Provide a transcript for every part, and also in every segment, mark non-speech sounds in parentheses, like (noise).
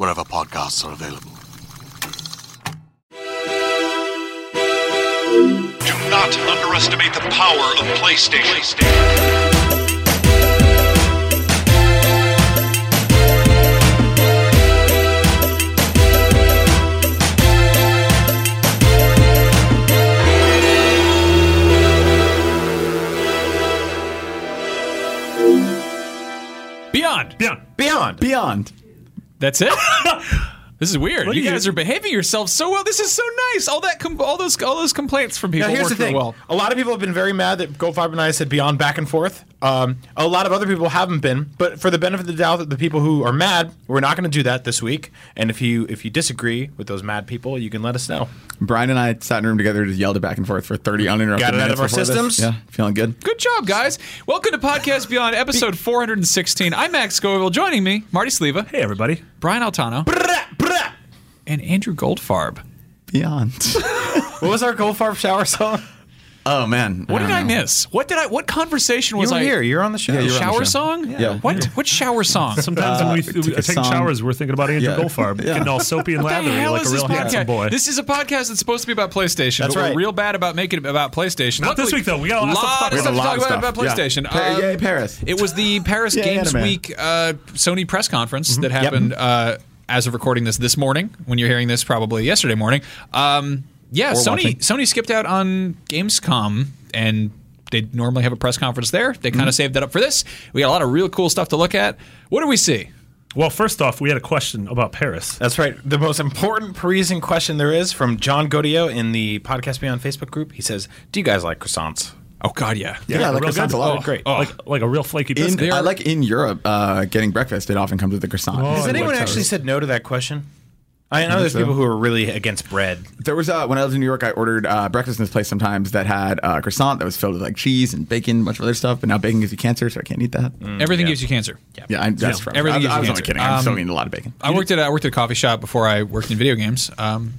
wherever podcasts are available. Do not underestimate the power of PlayStation. Beyond. Beyond. Beyond. Beyond. That's it. (laughs) this is weird. What You guys are behaving yourselves so well. This is so nice. All that, com- all those, all those complaints from people Now, here's the thing. well. A lot of people have been very mad that Goldfarb and I said beyond back and forth. Um, a lot of other people haven't been, but for the benefit of the doubt, the people who are mad, we're not going to do that this week. And if you if you disagree with those mad people, you can let us know. Brian and I sat in a room together, just yelled it back and forth for 30 uninterrupted Got it out of our before this. systems? Yeah, feeling good. Good job, guys. Welcome to Podcast Beyond, episode 416. I'm Max Scoville. Joining me, Marty Sleva, Hey, everybody. Brian Altano, Brah, brah. and Andrew Goldfarb. Beyond. (laughs) What was our Goldfarb shower song? Oh, man. What did don't I know. miss? What did I? What conversation You was were I? here. You're on the show. Yeah, you were on the Shower show. song? Yeah. What? What shower song? Sometimes Uh, when we, took we take showers, we're thinking about Andrew Yeah. Goldfarb Yeah. getting all soapy and What the lathery hell like is a this real handsome podcast? boy. This is a podcast that's supposed to be about PlayStation. That's but right. We're real bad about making it about PlayStation. Not this week, though. We got a lot of stuff to talk of about. stuff to We have a talk about, about. PlayStation. Pa- Um, yay, Paris. It was the (laughs) Paris Games. Week uh, Sony press conference Mm-hmm. that happened uh, as of recording this this morning. When you're hearing this, probably yesterday morning. Um, yeah, Sony watching. Sony skipped out on Gamescom and. They normally have a press conference there. They Mm-hmm. kind of saved that up for this. We got a lot of real cool stuff to look at. What do we see? Well, first off, we had a question about Paris. That's right. The most important Parisian question there is from John Godio in the Podcast Beyond Facebook group. He says, "Do you guys like croissants?" Oh God, yeah. Yeah, I like real croissants good. a lot. Oh, Great. Like, like a real flaky In, biscuit. I like in Europe, uh, getting breakfast, it often comes with a croissant. Oh, Has I anyone like actually those. said no to that question? I know there's so. people who are really against bread. There was uh, when I was in New York, I ordered uh, breakfast in this place sometimes that had uh, croissant that was filled with like cheese and bacon, a bunch of other stuff. But now bacon gives you cancer, so I can't eat that. Everything gives you cancer. Yeah, I, that's Yeah. from Everything I, gives I you was only cancer. kidding. I'm Um, still eating a lot of bacon. I worked at I worked at a coffee shop before I worked in video games. Um,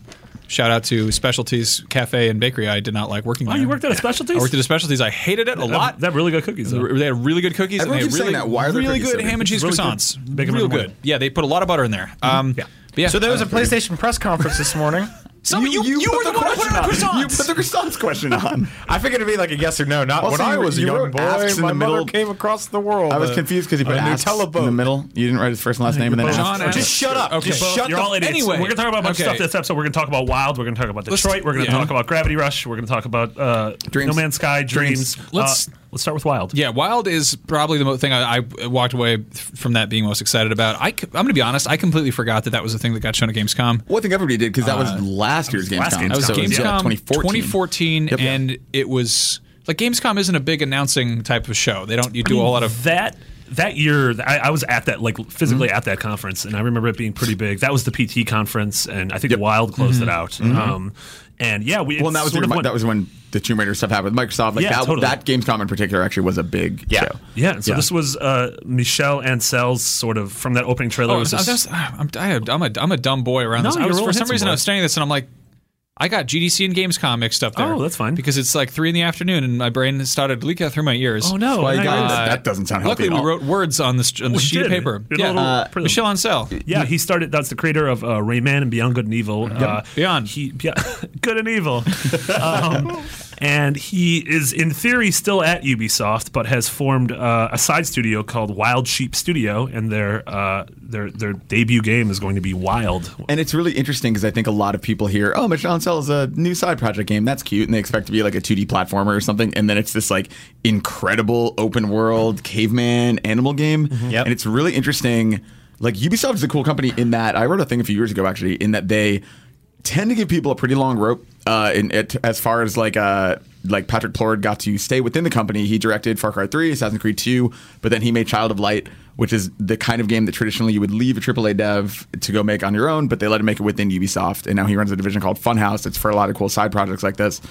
shout out to Specialties Cafe and Bakery. I did not like working Oh, there. Oh, you worked at a specialties? I worked at a Specialties. I hated it a lot. They have really good cookies, though. They had really good cookies Everyone and they had really, that. Why are really good so ham and cheese Really croissants. Bake 'em in real good. Yeah, they put a lot of butter in there. Um, Yeah. But yeah. So there was a PlayStation press conference this morning. (laughs) Some you, you, put were the one who put question on on. croissants. You put the croissants question on. I figured it'd be like a yes or no. Not Also, when I was a you young wrote asks boy. in My the mother middle. came across the world. I was uh, confused because he put on a asks Nutella in the middle. You didn't write his first and last name and then both. asks. John just shut up. Okay. Just Well, shut you're all idiots. Anyway, we're going to talk about a bunch okay. of stuff this episode. We're going to talk about Wild. We're going to talk about Let's- Detroit. we're going to yeah. talk about Gravity Rush. We're going to talk about uh, Dreams. No Man's Sky, Dreams. Dreams. Let's- Uh, let's start with Wild. Yeah, Wild is probably the mo- thing I, I walked away from that being most excited about. I, am going to be honest, I completely forgot that that was the thing that got shown at Gamescom. Well, I think everybody did because that was last year's last Gamescom. Gamescom. That was So Gamescom yeah, 2014. 2014, Yep. and it was like Gamescom isn't a big announcing type of show. They don't you do a lot of that that year I, I was at that like physically Mm-hmm. at that conference and i remember it being pretty big that was the pt conference and i think wild closed Mm-hmm. it out um, and yeah we Well, that was your, of went- that was when the Tomb Raider stuff happened with Microsoft. Like Yeah, that, totally. that Gamescom in particular actually was a big Yeah. show. yeah so Yeah. this was uh, Michel Ancel's sort of from that opening trailer Oh, was I'm, just, I'm, I- I'm a I'm a dumb boy around No, this. I was, for some handsome reason I boy. was studying this and I'm like, I got GDC and Gamescom mixed up there. Oh, that's fine. because it's like three in the afternoon and my brain started to leak out through my ears. oh no Why you got you're- that, that doesn't sound healthy Luckily, we wrote words on this on the We sheet of paper. Did a Yeah, uh. Michel Ancel. yeah, he started. That's the creator of uh, Rayman and Beyond Good and Evil. Uh, Beyond. he, yeah, (laughs) Good and Evil. (laughs) um, and he is in theory still at Ubisoft, but has formed uh, a side studio called Wild Sheep Studio, and their uh, their their debut game is going to be Wild. And it's really interesting because I think a lot of people hear, oh, Michel Ancel's a new side project game. That's cute. And they expect to be like a 2D platformer or something. And then it's this like incredible open world caveman animal game. Yep. And it's really interesting. Like Ubisoft is a cool company in that I wrote a thing a few years ago actually, in that they tend to give people a pretty long rope uh, in it, as far as like uh, like Patrick Plourde got to stay within the company. He directed Far Cry 3, Assassin's Creed 2, but then he made Child of Light, which is the kind of game that traditionally you would leave a AAA dev to go make on your own, but they let him make it within Ubisoft. And now he runs a division called Funhouse. It's for a lot of cool side projects like this.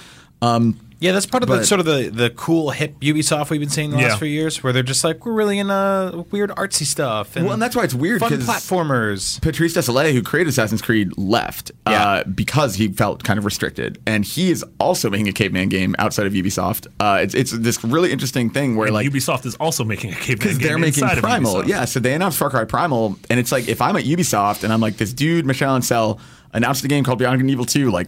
Um, Yeah, that's part of the sort of the, the cool hip Ubisoft we've been seeing the last Yeah. few years, where they're just like we're really in a weird artsy stuff. And Well, and that's why it's weird, Fun 'cause- platformers. Patrice Désilets, who created Assassin's Creed, left uh, because he felt kind of restricted, and he is also making a caveman game outside of Ubisoft. Uh, it's it's this really interesting thing where And like Ubisoft is also making a caveman because game they're making Primal. Yeah, so they announced Far Cry Primal, and it's like if I'm at Ubisoft and I'm like this dude, Michel Ancel, announced a game called Beyond Good and Evil 2 like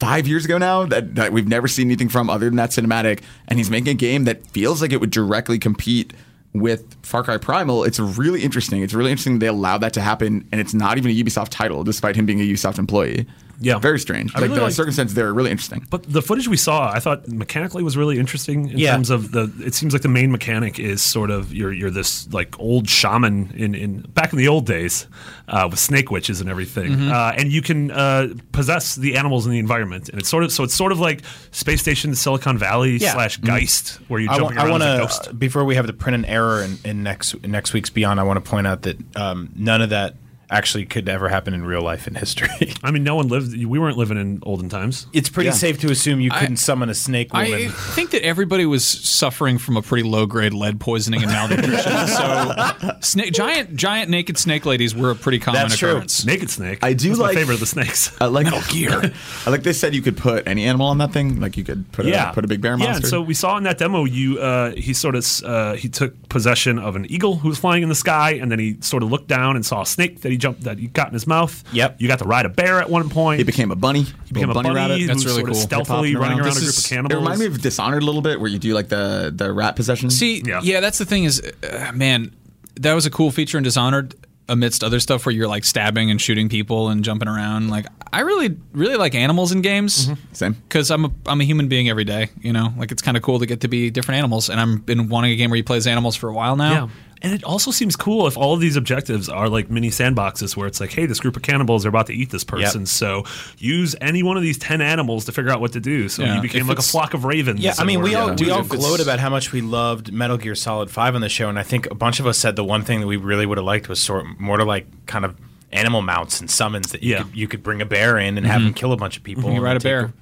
five years ago now that, that we've never seen anything from other than that cinematic, and he's making a game that feels like it would directly compete with Far Cry Primal. It's really interesting. It's really interesting they allow that to happen, and it's not even a Ubisoft title, despite him being a Ubisoft employee. Yeah. very strange. I like really the like- circumstances there are really interesting. But the footage we saw, I thought mechanically was really interesting in Yeah. terms of the. It seems like the main mechanic is sort of you're you're this like old shaman in, in back in the old days uh, with snake witches and everything, Mm-hmm. uh, and you can uh, possess the animals in the environment, and it's sort of so it's sort of like Space Station Silicon Valley Yeah. slash Geist, where you're I jumping want, I around want as a to ghost. before we have to print an error in, in next in next week's Beyond. I want to point out that um, none of that actually could ever happen in real life in history. (laughs) I mean, no one lived. We weren't living in olden times. it's pretty Yeah. safe to assume you couldn't summon a snake woman. I think that everybody was suffering from a pretty low grade lead poisoning and malnutrition. (laughs) so, snake, giant, giant naked snake ladies were a pretty common That's true. occurrence. Naked snake. I do That's like- my favorite of the snakes. I like Metal Gear. (laughs) I like they said you could put any animal on that thing. Like you could put a, put a big bear Yeah, monster. and so we saw in that demo, you uh, he sort of uh, he took possession of an eagle who was flying in the sky, and then he sort of looked down and saw a snake that he jumped that he got in his mouth. Yep. You got to ride a bear at one point. He became a bunny. He became a bunny, rabbit. That's really sort of cool. stealthily Hip-hopping running around. around This a group is- of cannibals. It reminded me of Dishonored a little bit, where you do like the the rat possession. See, Yeah. yeah. that's the thing is, uh, man, that was a cool feature in Dishonored amidst other stuff where you're like stabbing and shooting people and jumping around. Like, I really, really like animals in games. same. Because I'm a I'm a human being every day, you know. Like it's kind of cool to get to be different animals, and I'm been wanting a game where you play as animals for a while now. yeah. And it also seems cool if all of these objectives are like mini sandboxes where it's like, hey, this group of cannibals are about to eat this person. So use any one of these 10 animals to figure out what to do. So Yeah. you became If like a flock of ravens. Yeah, I mean, we all yeah. we all gloat about how much we loved Metal Gear Solid Five on the show, and I think a bunch of us said the one thing that we really would have liked was sort more to like kind of animal mounts and summons that you Yeah. could you could bring a bear in and have mm-hmm. him kill a bunch of people. You ride a take bear.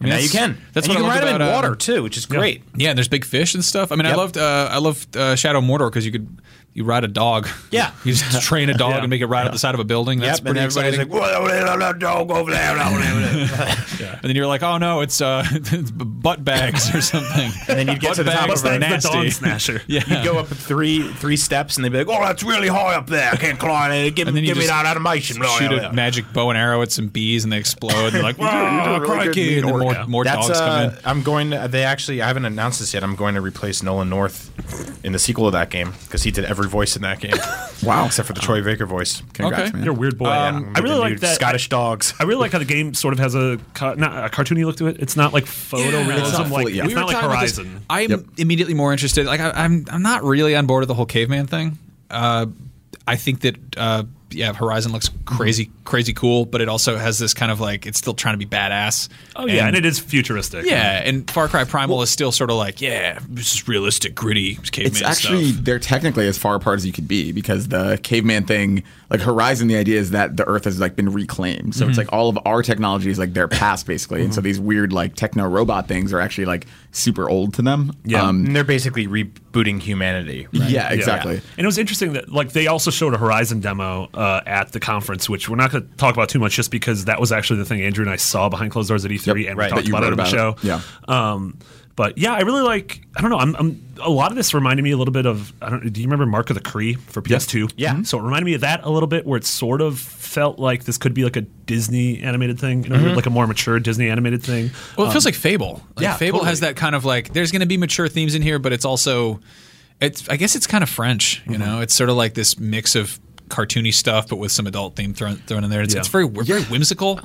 And now you can. That's and what you can loved ride them in about, uh, water too, which is great. Yeah, and there's big fish and stuff. I mean, I loved uh, I loved uh, Shadow Mordor because you could you ride a dog. Yeah. (laughs) you just train a dog Yeah. and make it ride up the side of a building. That's Yep, and pretty everybody's exciting. like, "Whoa, that dog over there." (laughs) and then you're like, oh no, it's uh, (laughs) it's butt bags or something. And then you'd get butt to the top of. The dog snatcher. Yeah. You'd go up three three steps, and they'd be like, "Oh, that's really high up there. I can't climb it. Give, And then give me that animation." Shoot Oh, a magic bow and arrow at some bees and they explode. And they're like, did a "Wow, really crikey!" And then more, more That's dogs come in. uh, I'm going to. They actually, I haven't announced this yet. I'm going to replace Nolan North in the sequel of that game because he did every voice in that game. (laughs) Wow. except for the Troy Baker voice. Congrats, Okay. man. You're a weird boy. Um, I really like that. Scottish dogs. I really like how the game sort of has a ca- not a cartoony look to it. It's not like photorealism. It's not like fully- yeah. it's We not like talking about this. Horizon. I'm Yep. immediately more interested. Like I, I'm, I'm not really on board with the whole caveman thing. Uh, I think that uh, yeah, Horizon looks crazy, crazy cool, but it also has this kind of like it's still trying to be badass. Oh yeah, and, it is futuristic. Yeah, and Far Cry Primal is still sort of like, yeah, this is realistic, gritty caveman It's actually stuff. they're technically as far apart as you could be because the caveman thing, like Horizon, the idea is that the Earth has like been reclaimed. So it's Mm-hmm. like all of our technology is like their past basically, and so these weird like techno robot things are actually like super old to them. Yeah. Um, And they're basically rebooting humanity. right? yeah, exactly. And it was interesting that like they also showed a Horizon demo uh, at the conference, which we're not going to talk about too much, just because that was actually the thing Andrew and I saw behind closed doors at E3, Yep, and right. we talked That you about it on the show. it. Yeah. Um, But yeah, I really like. I don't know. I'm, I'm a lot of this reminded me a little bit of. I don't. Do you remember Mark of the Kri for PS2? Yeah. So it reminded me of that a little bit, where it sort of felt like this could be like a Disney animated thing, you know, like a more mature Disney animated thing. Well, it feels like Fable. Like yeah, Fable has that kind of like there's going to be mature themes in here, but it's also it's I guess it's kind of French. You know, it's sort of like this mix of cartoony stuff, but with some adult theme thrown, thrown in there. It's, Yeah. it's very very whimsical.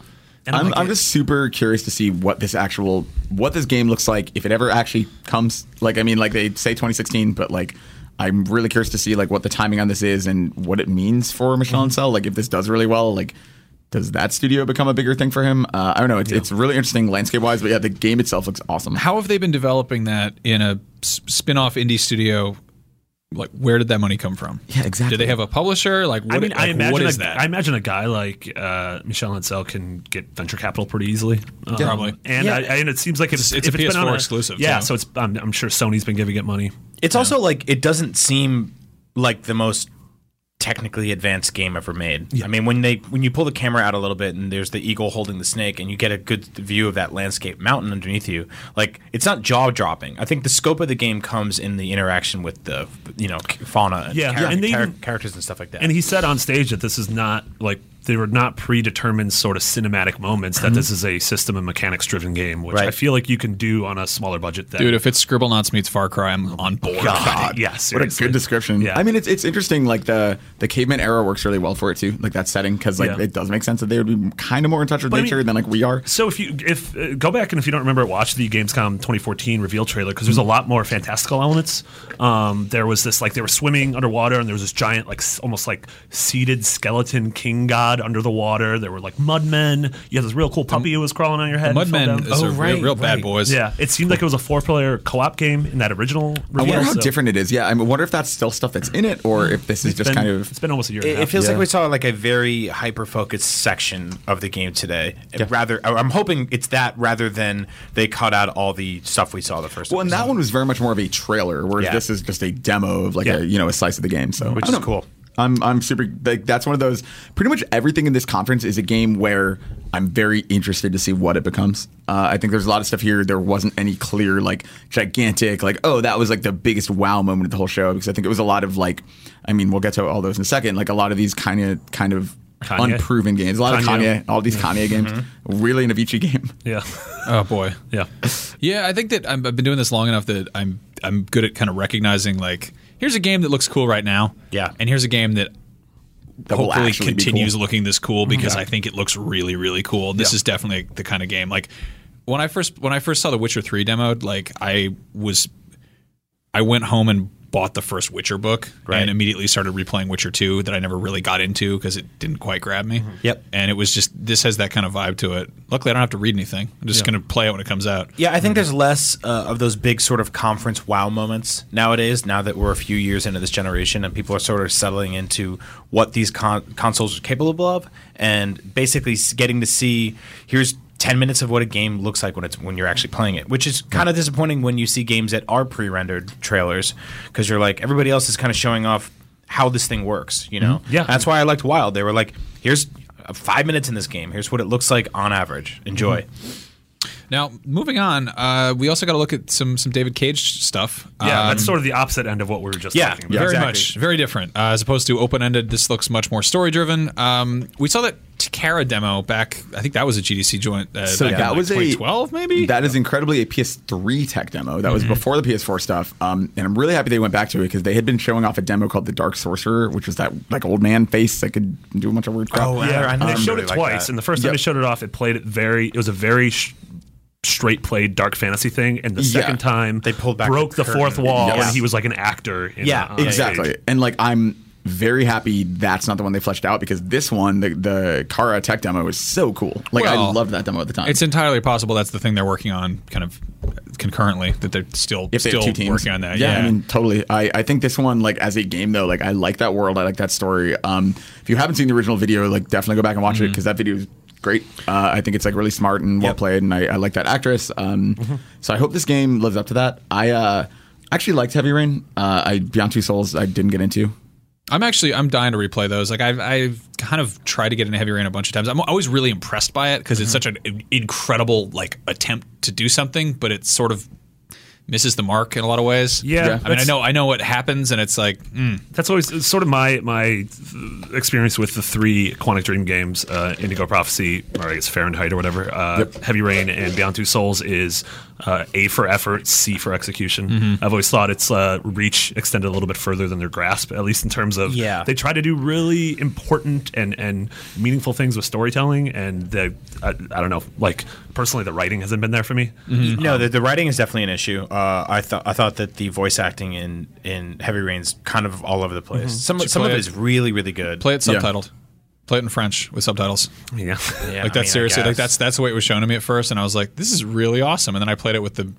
And I'm, like I'm just super curious to see what this actual what this game looks like if it ever actually comes. Like I mean, like they say 2016, but like I'm really curious to see like what the timing on this is and what it means for Michel Ancel. Like if this does really well, like does that studio become a bigger thing for him? Uh, I don't know. It's, it's really interesting landscape wise, but yeah, the game itself looks awesome. How have they been developing that in a s- spin-off indie studio? Like, where did that money come from? Yeah, exactly. Did they have a publisher? Like, what, I mean, I imagine what a, that? I imagine a guy like uh, Michel Ancel can get venture capital pretty easily. Um, Probably. and Yeah. I, and it seems like it's, It's- it's if a been on PS4 exclusive, Yeah, too. so it's I'm, I'm sure Sony's been giving it money. It's also like it doesn't seem like the most technically advanced game ever made. I mean, when they when you pull the camera out a little bit and there's the eagle holding the snake and you get a good view of that landscape mountain underneath you, like it's not jaw dropping. I think the scope of the game comes in the interaction with the you know fauna and, Yeah, char- and they char- even- characters and stuff like that. And he said on stage that this is not like they were not predetermined sort of cinematic moments. That this is a system and mechanics driven game, which Right. I feel like you can do on a smaller budget. Than, Dude, if it's Scribblenauts meets Far Cry, I'm on board. God, (laughs) yeah, What a good description. Yeah. I mean, it's it's interesting. Like the the caveman era works really well for it too. Like that setting because like Yeah. it does make sense that they would be kind of more in touch with But I nature mean- than like we are. So if you if uh, go back and if you don't remember, watch the Gamescom 2014 reveal trailer because there's a lot more fantastical elements. Um, there was this like they were swimming underwater and there was this giant like almost like seated skeleton king god under the water. There were like mudmen. You had this real cool puppy who was crawling on your head. and fell Mudmen is Oh, a real, right, real bad right. boys. Yeah, it seemed like it was a four-player co-op game in that original. I wonder how so different it is. Yeah, I mean, wonder if that's still stuff that's in it or if this is it's just been- kind of It's been almost a year. and It, it half. feels like we saw like a very hyper focused section of the game today. Rather, I- I'm hoping it's that rather than they cut out all the stuff we saw the first. Well, and that one was very much more of a trailer, whereas Yeah. this is just a demo of like Yeah. a you know a slice of the game. So Which is know. cool. I'm I'm super like that's one of those. Pretty much everything in this conference is a game where I'm very interested to see what it becomes. Uh, I think there's a lot of stuff here. There wasn't any clear like gigantic like oh that was like the biggest wow moment of the whole show because I think it was a lot of like I mean we'll get to all those in a second like a lot of these kind of kind of Kanye. unproven games. A lot of Kanye. Kanye, all these Kanye games. Really an Avicii game. (laughs) yeah, Oh boy. yeah. Yeah, I think that I'm, I've been doing this long enough that I'm I'm good at kind of recognizing like here's a game that looks cool right now. Yeah. and here's a game that That hopefully continues cool. looking this cool because I think it looks really really cool. This is definitely the kind of game like when I first when I first saw the Witcher 3 demoed, like I was I went home and bought the first Witcher book Right. and immediately started replaying Witcher 2 that I never really got into because it didn't quite grab me. Yep. And it was just this has that kind of vibe to it. Luckily I don't have to read anything. I'm just going to play it when it comes out. Yeah, I think there's less uh, of those big sort of conference wow moments nowadays. Now that we're a few years into this generation and people are sort of settling into what these con- consoles are capable of, and basically getting to see here's 10 minutes of what a game looks like when it's when you're actually playing it, which is kind of disappointing when you see games that are pre-rendered trailers because you're like everybody else is kind of showing off how this thing works, you know. Yeah. that's why I liked Wild. They were like, here's uh, five minutes in this game. Here's what it looks like on average. Enjoy. Now, moving on, uh, we also got to look at some some David Cage stuff. Yeah, Um, that's sort of the opposite end of what we were just yeah, talking about. yeah. very exactly. much very different uh, as opposed to open ended. This looks much more story driven. Um, we saw that Takara demo back. I think that was a GDC joint. Uh, So back in, that like, was a 2012, maybe. That is incredibly a PS3 tech demo. That was Mm-hmm. before the PS4 stuff. Um, and I'm really happy they went back to it because they had been showing off a demo called the Dark Sorcerer, which was that like old man face that could do a bunch of weird crap. Oh, Yeah, I and they really showed it twice, that. and the first time Yep. they showed it off, it played it very. It was a very sh- straight played dark fantasy thing, and the Yeah. second time They pulled back broke the the, fourth wall, Yes. and he was like an actor. In, Yeah, uh, exactly. stage. And like I'm very happy that's not the one they fleshed out because this one, the the Kara tech demo, is so cool. Like I loved that demo at the time. it's entirely possible that's the thing they're working on, kind of concurrently. That they're still if still two teams. working on that. Yeah, Yeah, I mean, totally. I, I think this one, like as a game though, like I like that world. I like that story. Um, if you haven't seen the original video, like definitely go back and watch Mm-hmm. it because that video is great. Uh, I think it's like really smart and well Yep. played, and I, I like that actress. Um, Mm-hmm. so I hope this game lives up to that. I uh, actually liked Heavy Rain. Uh, I Beyond Two Souls, I didn't get into. I'm actually I'm dying to replay those. Like I've I've kind of tried to get into Heavy Rain a bunch of times. I'm always really impressed by it because it's such an incredible like attempt to do something, but it's sort of misses the mark in a lot of ways. Yeah, I mean, I know I know what happens, and it's like mm, That's always sort of my my experience with the three Quantic Dream games, uh, Indigo Prophecy, or I guess Fahrenheit or whatever, uh, Heavy Rain, and Beyond Two Souls is uh, A for effort, C for execution. Mm-hmm. I've always thought its uh, reach extended a little bit further than their grasp, at least in terms of Yeah. they try to do really important and and meaningful things with storytelling, and the I, I don't know, like personally, the writing hasn't been there for me. No, the, the writing is definitely an issue. Uh, I thought I thought that the voice acting in, in Heavy Rain's kind of all over the place. Some Should some of it it- is really really good. play it Yeah. Subtitled. Play it in French with subtitles. Yeah. Yeah, like I that's mean, seriously like that's that's the way it was shown to me at first, and I was like, this is really awesome. And then I played it with the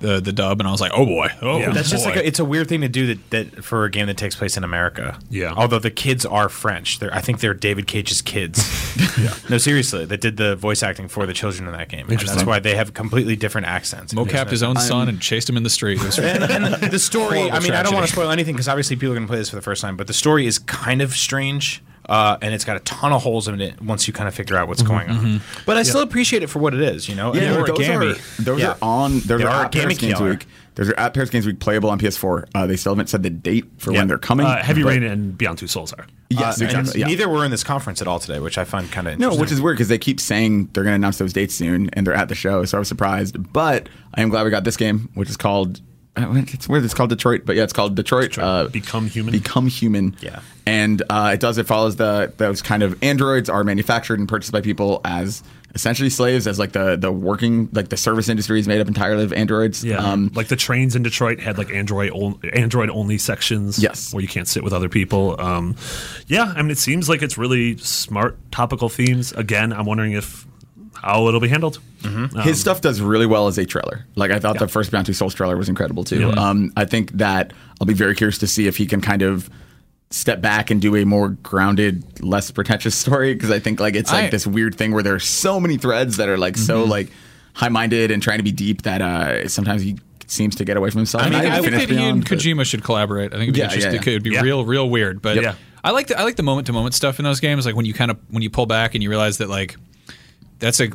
the, the dub, and I was like, oh boy, oh Yeah. That's just like a, it's a weird thing to do that, that for a game that takes place in America. Yeah. Although the kids are French, they're, I think they're David Cage's kids. (laughs) yeah. No, seriously, that did the voice acting for the children in that game. And that's why they have completely different accents. mocapped his own son and chased him in the street. (laughs) And, and the story. I mean, I don't want to spoil anything because obviously people are going to play this for the first time. But the story is kind of strange, uh, and it's got a ton of holes in it once you kind of figure out what's going on. But I still appreciate it for what it is. You know, Yeah, And- those, are, those Yeah. are on. Those They are, are at Paris Gaming Games Killer. Week. Those are at Paris Games Week playable on PS4. Uh, they still haven't said the date for Yeah. when they're coming. Uh, Heavy but- Rain and Beyond Two Souls are. Yes, uh, exactly. yeah. Neither were in this conference at all today, which I find kind of No, which is weird because they keep saying they're going to announce those dates soon, and they're at the show. So I was surprised, but I am glad we got this game, which is called. (laughs) It's weird. It's called Detroit, but yeah, it's called Detroit. Uh, Become Human. Become Human. Yeah. and uh, it does. It follows the those kind of androids are manufactured and purchased by people as essentially slaves, as like the the working like the service industry is made up entirely of androids. Yeah, Um, like the trains in Detroit had like Android Android only sections. Yes. where you can't sit with other people. Um, yeah, I mean, it seems like it's really smart topical themes. Again, I'm wondering if how it'll be handled. His stuff does really well as a trailer. Like I thought the first Beyond Two Souls trailer was incredible too. Yeah. Um, I think that I'll be very curious to see if he can kind of step back and do a more grounded, less pretentious (laughs) story because I think like it's like I- this weird thing where there are so many threads that are like so Mm-hmm. like high minded and trying to be deep that uh, sometimes he seems to get away from himself. I mean, haven't I think finished that he and but- Kojima should collaborate. I think it'd be Yeah, interesting. yeah, It could be yeah. real, real weird. But Yeah. I like the I like the moment to moment stuff in those games. Like when you kind of when you pull back and you realize that like that's a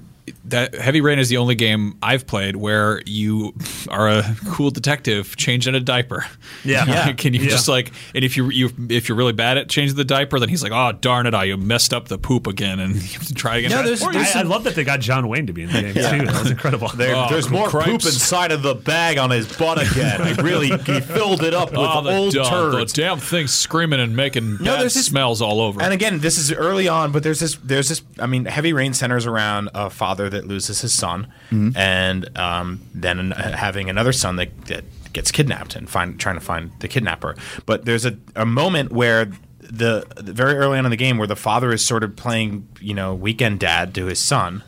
that Heavy Rain is the only game I've played where you are a cool detective changing a diaper. Yeah. (laughs) Yeah. Can you Yeah. just like and if you you if you're really bad at changing the diaper, then he's like, oh darn it, I messed up the poop again, and (laughs) you have to try again. No, there's- Or there's I, I love that they got John Wayne to be in the game too. That was incredible. Oh, there's more cripes. poop inside of the bag on his butt again. I really he filled it up with Oh, the, old dog, the damn thing screaming and making bad there's this- smells all over. And again, this is early on, but there's this there's this I mean, Heavy Rain centers around a father that loses his son and um, then having another son that, that gets kidnapped and find trying to find the kidnapper. But there's a, a moment where the, the very early on in the game where the father is sort of playing, you know, weekend dad to his son.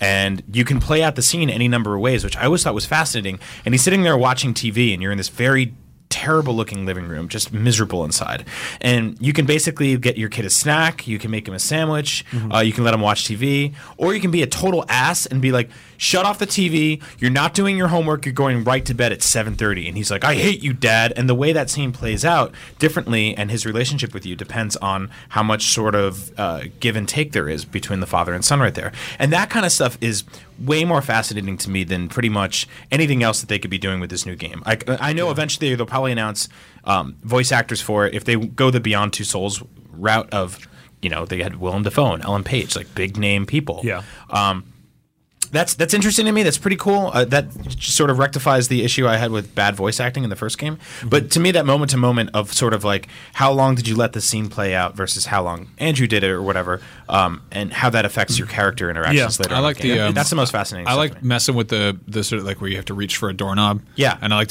And you can play out the scene any number of ways, which I always thought was fascinating. And he's sitting there watching TV, and you're in this very terrible looking living room, just miserable inside. And you can basically get your kid a snack, you can make him a sandwich, uh, you can let him watch TV, or you can be a total ass and be like, "Shut off the TV. You're not doing your homework. You're going right to bed at 7:30." And he's like, "I hate you, Dad." And the way that scene plays out differently, and his relationship with you depends on how much sort of uh, give and take there is between the father and son right there. And that kind of stuff is way more fascinating to me than pretty much anything else that they could be doing with this new game. I, I know eventually they'll probably announce um, voice actors for it if they go the Beyond Two Souls route of, you know, they had Willem Dafoe and Ellen Page, like big name people. Yeah. Um, that's that's interesting to me. That's pretty cool. Uh, that sort of rectifies the issue I had with bad voice acting in the first game. But to me, that moment to moment of sort of like how long did you let the scene play out versus how long Andrew did it or whatever, um, and how that affects your character interactions later. I like the that's the most fascinating. I like messing with the sort of like where you have to reach for a doorknob. Yeah. later. I like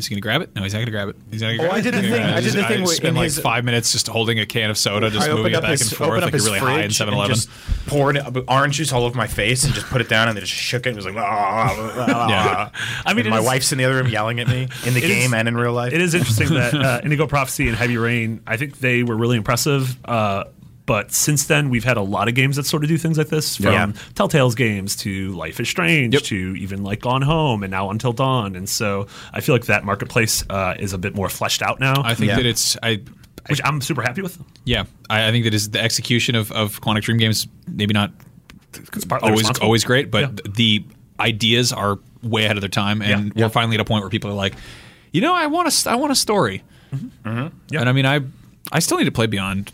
in game. the, that's the most fascinating. I stuff like to me. messing with the the sort of like where you have to reach for a doorknob. Yeah. and I like doing the. Is he gonna grab it? No, he's not gonna grab it. He's not gonna Oh, grab I did the thing- I did just- the thing where spend in like his- five minutes just holding a can of soda, just I moving it back his, and forth like you're really high in fridge 7 and Eleven. just poured orange juice all over my face and just put it down and then just shook it and was like, ah, Yeah. I mean, And my is- wife's in the other room yelling at me in the (laughs) game is- and in real life. It is interesting that uh, Indigo Prophecy and Heavy Rain, I think they were really impressive. Uh, but since then, we've had a lot of games that sort of do things like this, from Yeah. Telltale's games to Life is Strange Yep. to even like Gone Home and now Until Dawn. And so I feel like that marketplace uh, is a bit more fleshed out now, I think Yeah. that it's I. which I'm super happy with. Yeah, I, I think that is the execution of, of Quantic Dream games. Maybe not It's partly always always great, but Yeah. the ideas are way ahead of their time, and Yeah. we're finally at a point where people are like, you know, I want a, I want a story. Yeah. And I mean, I I still need to play Beyond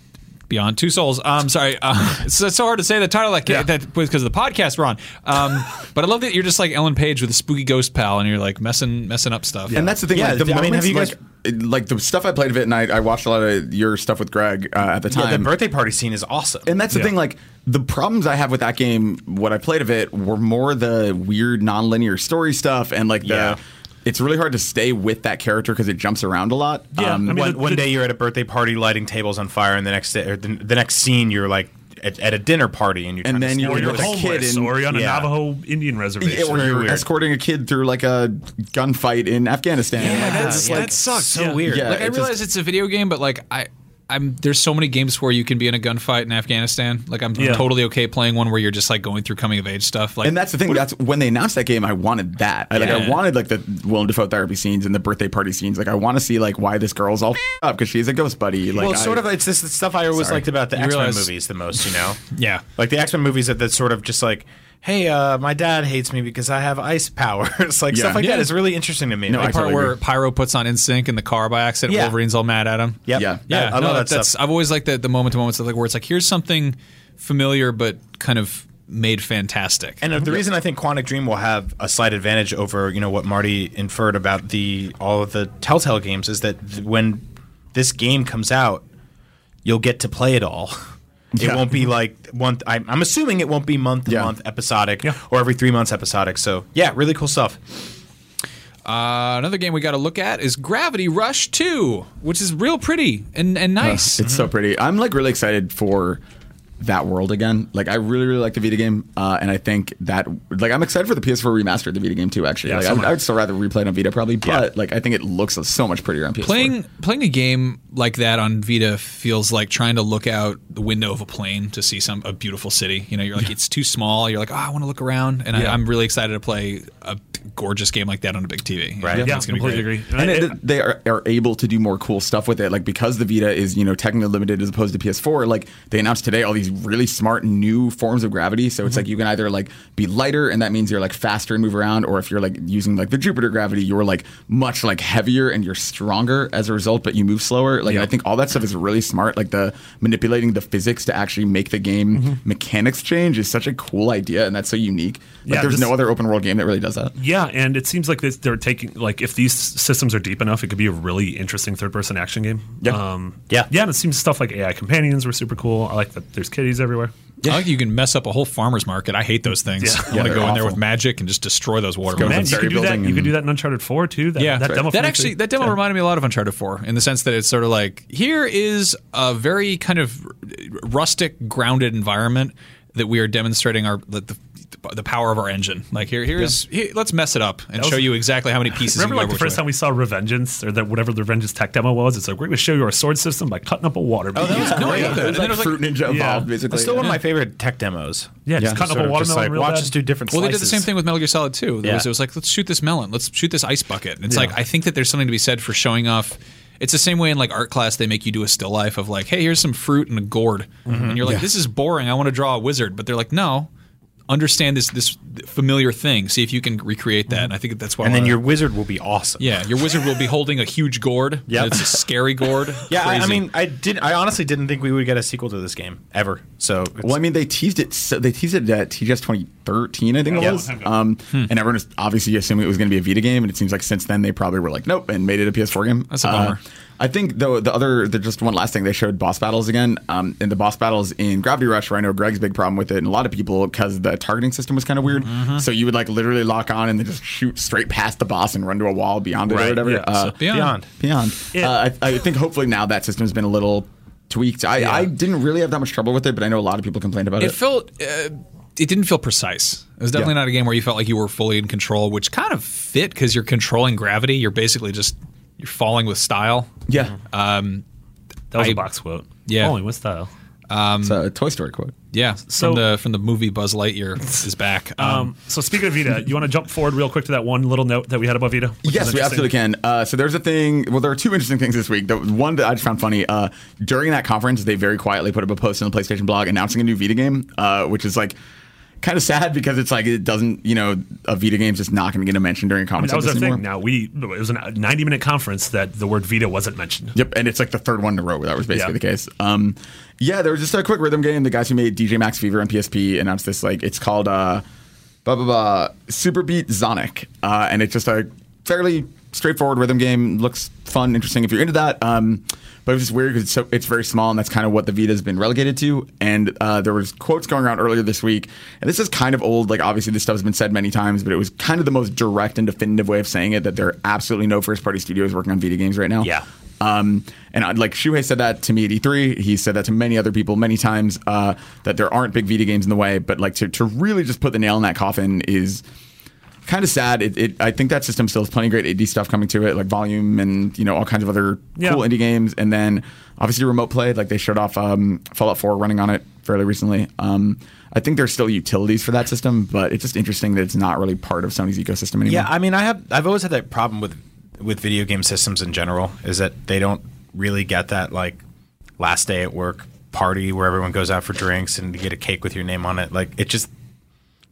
Beyond Two Souls. Um, sorry, uh, (laughs) it's, it's so hard to say the title like that because of the podcast we're on. Um, but I love that you're just like Ellen Page with a spooky ghost pal, and you're like messing messing up stuff. And that's the thing. Yeah, like, the I mean, moments, have you guys- like, like the stuff I played of it, and I, I watched a lot of your stuff with Greg uh, at the Yeah, time. the birthday party scene is awesome. And that's the Yeah. thing, like the problems I have with that game, what I played of it, were more the weird non-linear story stuff, and like the. Yeah. It's really hard to stay with that character because it jumps around a lot. Yeah, Um, I mean, one, the- one day you're at a birthday party lighting tables on fire, and the next day, or the, the next scene you're like at, at a dinner party, and you're And trying to then you're or you're with a kid homeless, in- or you're on a yeah. Navajo Indian reservation. Yeah, or you're weird. escorting a kid through like a gunfight in Afghanistan. Yeah, Like, that's, yeah. that sucks. So Yeah. weird. Yeah. like I it just- realize it's a video game, but like I. I'm there's so many games where you can be in a gunfight in Afghanistan. Like I'm Yeah. totally okay playing one where you're just like going through coming of age stuff. Like And that's the thing. That's when they announced that game. I wanted that. I, like I wanted like the Willem Dafoe therapy scenes and the birthday party scenes. Like I want to see like why this girl's all up because she's a ghost buddy. Like well, I- sort of it's this stuff I always Sorry. liked about the X Men movies the most. You know, (laughs) yeah. like the X Men movies that that's sort of just like, hey, uh, my dad hates me because I have ice powers. (laughs) like Yeah. stuff like Yeah. that is really interesting to me. No, Like, I part totally where agree. Pyro puts on NSYNC in the car by accident. Yeah. Wolverine's all mad at him. Yep. Yeah. Yeah, I, I no, love that that's, stuff. I've always liked the, the moment to moment stuff like where it's like here's something familiar but kind of made fantastic. And uh, the reason I think Quantic Dream will have a slight advantage over you know what Marty inferred about the all of the Telltale games is that th- when this game comes out, you'll get to play it all. (laughs) It Yeah. won't be like one. I'm, I'm assuming it won't be month to Yeah. month episodic Yeah. or every three months episodic. So yeah, really cool stuff. Uh, another game we got to look at is Gravity Rush 2, which is real pretty and, and nice. It's so pretty. I'm like really excited for that world again. Like I really really like the Vita game, uh, and I think that like I'm excited for the PS4 remaster of the Vita game too. Actually, Yeah, like so I, would, I. I would still rather replay it on Vita probably, but Yeah. like I think it looks so much prettier on PS4. Playing playing a game like that on Vita feels like trying to look out the window of a plane to see some a beautiful city. You know, you're like it's too small. You're like, oh, I want to look around, and I, I'm really excited to play a gorgeous game like that on a big TV. Right. I think Yeah, it's gonna be completely great. agree. and I- it, they are, are able to do more cool stuff with it like because the vita is you know technically limited as opposed to ps4 like they announced today all these really smart new forms of gravity so Mm-hmm. it's like you can either like be lighter and that means you're like faster and move around or if you're like using like the jupiter gravity you're like much like heavier and you're stronger as a result but you move slower like i think all that stuff is really smart like the manipulating the physics to actually make the game Mm-hmm. mechanics change is such a cool idea and that's so unique like Yeah, there's this- no other open world game that really does that Yeah, and it seems like this, they're taking like if these systems are deep enough, it could be a really interesting third-person action game. Yeah. um, Yeah. yeah. And it seems stuff like AI companions were super cool. I like that there's kitties everywhere. I like you can mess up a whole farmer's market. I hate those things. Yeah. I Yeah, want to they're go in there with magic and just destroy those water. Man, you could do that. You could do that in Uncharted Four too. That, yeah, that demo. that actually too. that demo Yeah. reminded me a lot of Uncharted 4 in the sense that it's sort of like here is a very kind of rustic, grounded environment that we are demonstrating our the, the, the power of our engine. Like here, here's here, let's mess it up and was- show you exactly how many pieces. Remember, like the go first time we saw Revengeance or that whatever the Revengeance tech demo was. It's like we're going to show you our sword system by cutting up a water. bead. that was No, great. yeah, It was like it was like- fruit ninja evolved basically It's still one of my favorite tech demos. yeah, just Yeah. cutting Sort up a watermelon. like watch bad. us do different. Well, they did the same thing with Metal Gear Solid 2. There was, Yeah. it was like, let's shoot this melon. Let's shoot this ice bucket. And it's like, I think that there's something to be said for showing off. It's the same way in like art class, they make you do a still life of like, hey, here's some fruit and a gourd. Mm-hmm. And you're like, this is boring. I want to draw a wizard. But they're like, no, understand this this familiar thing. See if you can recreate that. And I think that's why. And then wanna- your wizard will be awesome. yeah, your wizard will be holding a huge gourd. (laughs) Yeah, It's a scary gourd. (laughs) Yeah, I, I mean, I did. I honestly didn't think we would get a sequel to this game ever. So, it's, Well, I mean, they teased it. So they teased it at TGS 2013, I think it Yeah. was. Um, Hmm. And everyone was obviously assuming it was going to be a Vita game, and it seems like since then they probably were like, nope, and made it a PS4 game. That's a bummer. Uh, I think though the other, the, just one last thing, they showed boss battles again. Um, and the boss battles in Gravity Rush, where I know Greg's big problem with it, and a lot of people because the targeting system was kind of weird. Mm-hmm. So you would like literally lock on and then just shoot straight past the boss and run to a wall beyond it or whatever. yeah. Uh, Beyond. beyond. beyond. Yeah. Uh, I, I think hopefully now that system's been a little tweaked. I, I didn't really have that much trouble with it, but I know a lot of people complained about it. it felt uh, it didn't feel precise. It was definitely Yeah. not a game where you felt like you were fully in control, which kind of fit because you're controlling gravity. You're basically just you're falling with style. yeah, that was I- a box quote. Yeah. only with style. it's a Toy Story quote. Yeah, So- from the from the movie Buzz Lightyear is back. (laughs) Um, Um, so speaking of Vita, you want to jump forward real quick to that one little note that we had about Vita? Yes, we absolutely can. Uh, so there's a thing. Well, there are two interesting things this week. The one that I just found funny uh, during that conference, they very quietly put up a post on the PlayStation blog announcing a new Vita game, uh, which is like kind of sad because it's like it doesn't, you know, a Vita game's just not going to get a mention during a I mean, conference that was our anymore. thing. Now we it was a 90 minute conference that the word Vita wasn't mentioned. Yep, and it's like the third one in a row where that was basically Yeah. the case. Um, yeah, there was just a quick rhythm game. The guys who made DJ Max Fever and PSP announced this like it's called uh, blah blah blah Superbeat Xonic, uh, and it's just a fairly straightforward rhythm game. Looks fun, interesting if you're into that. Um, but it's just weird because it's, so, it's very small, and that's kind of what the Vita's been relegated to. And uh, there was quotes going around earlier this week, and this is kind of old. Like obviously, this stuff has been said many times, but it was kind of the most direct and definitive way of saying it that there are absolutely no first party studios working on Vita games right now. Yeah. Um, and I, like Shuhei said that to me at E3. He said that to many other people many times uh, that there aren't big Vita games in the way. But like to, to really just put the nail in that coffin is kind of sad. It, it I think that system still has plenty of great indie stuff coming to it, like Volume and you know all kinds of other Yeah. cool indie games. And then obviously remote play. Like they showed off um, Fallout 4 running on it fairly recently. Um, I think there's still utilities for that system, but it's just interesting that it's not really part of Sony's ecosystem anymore. Yeah, I mean, I have I've always had that problem with with video game systems in general is that they don't really get that like last day at work party where everyone goes out for drinks and you get a cake with your name on it. Like it just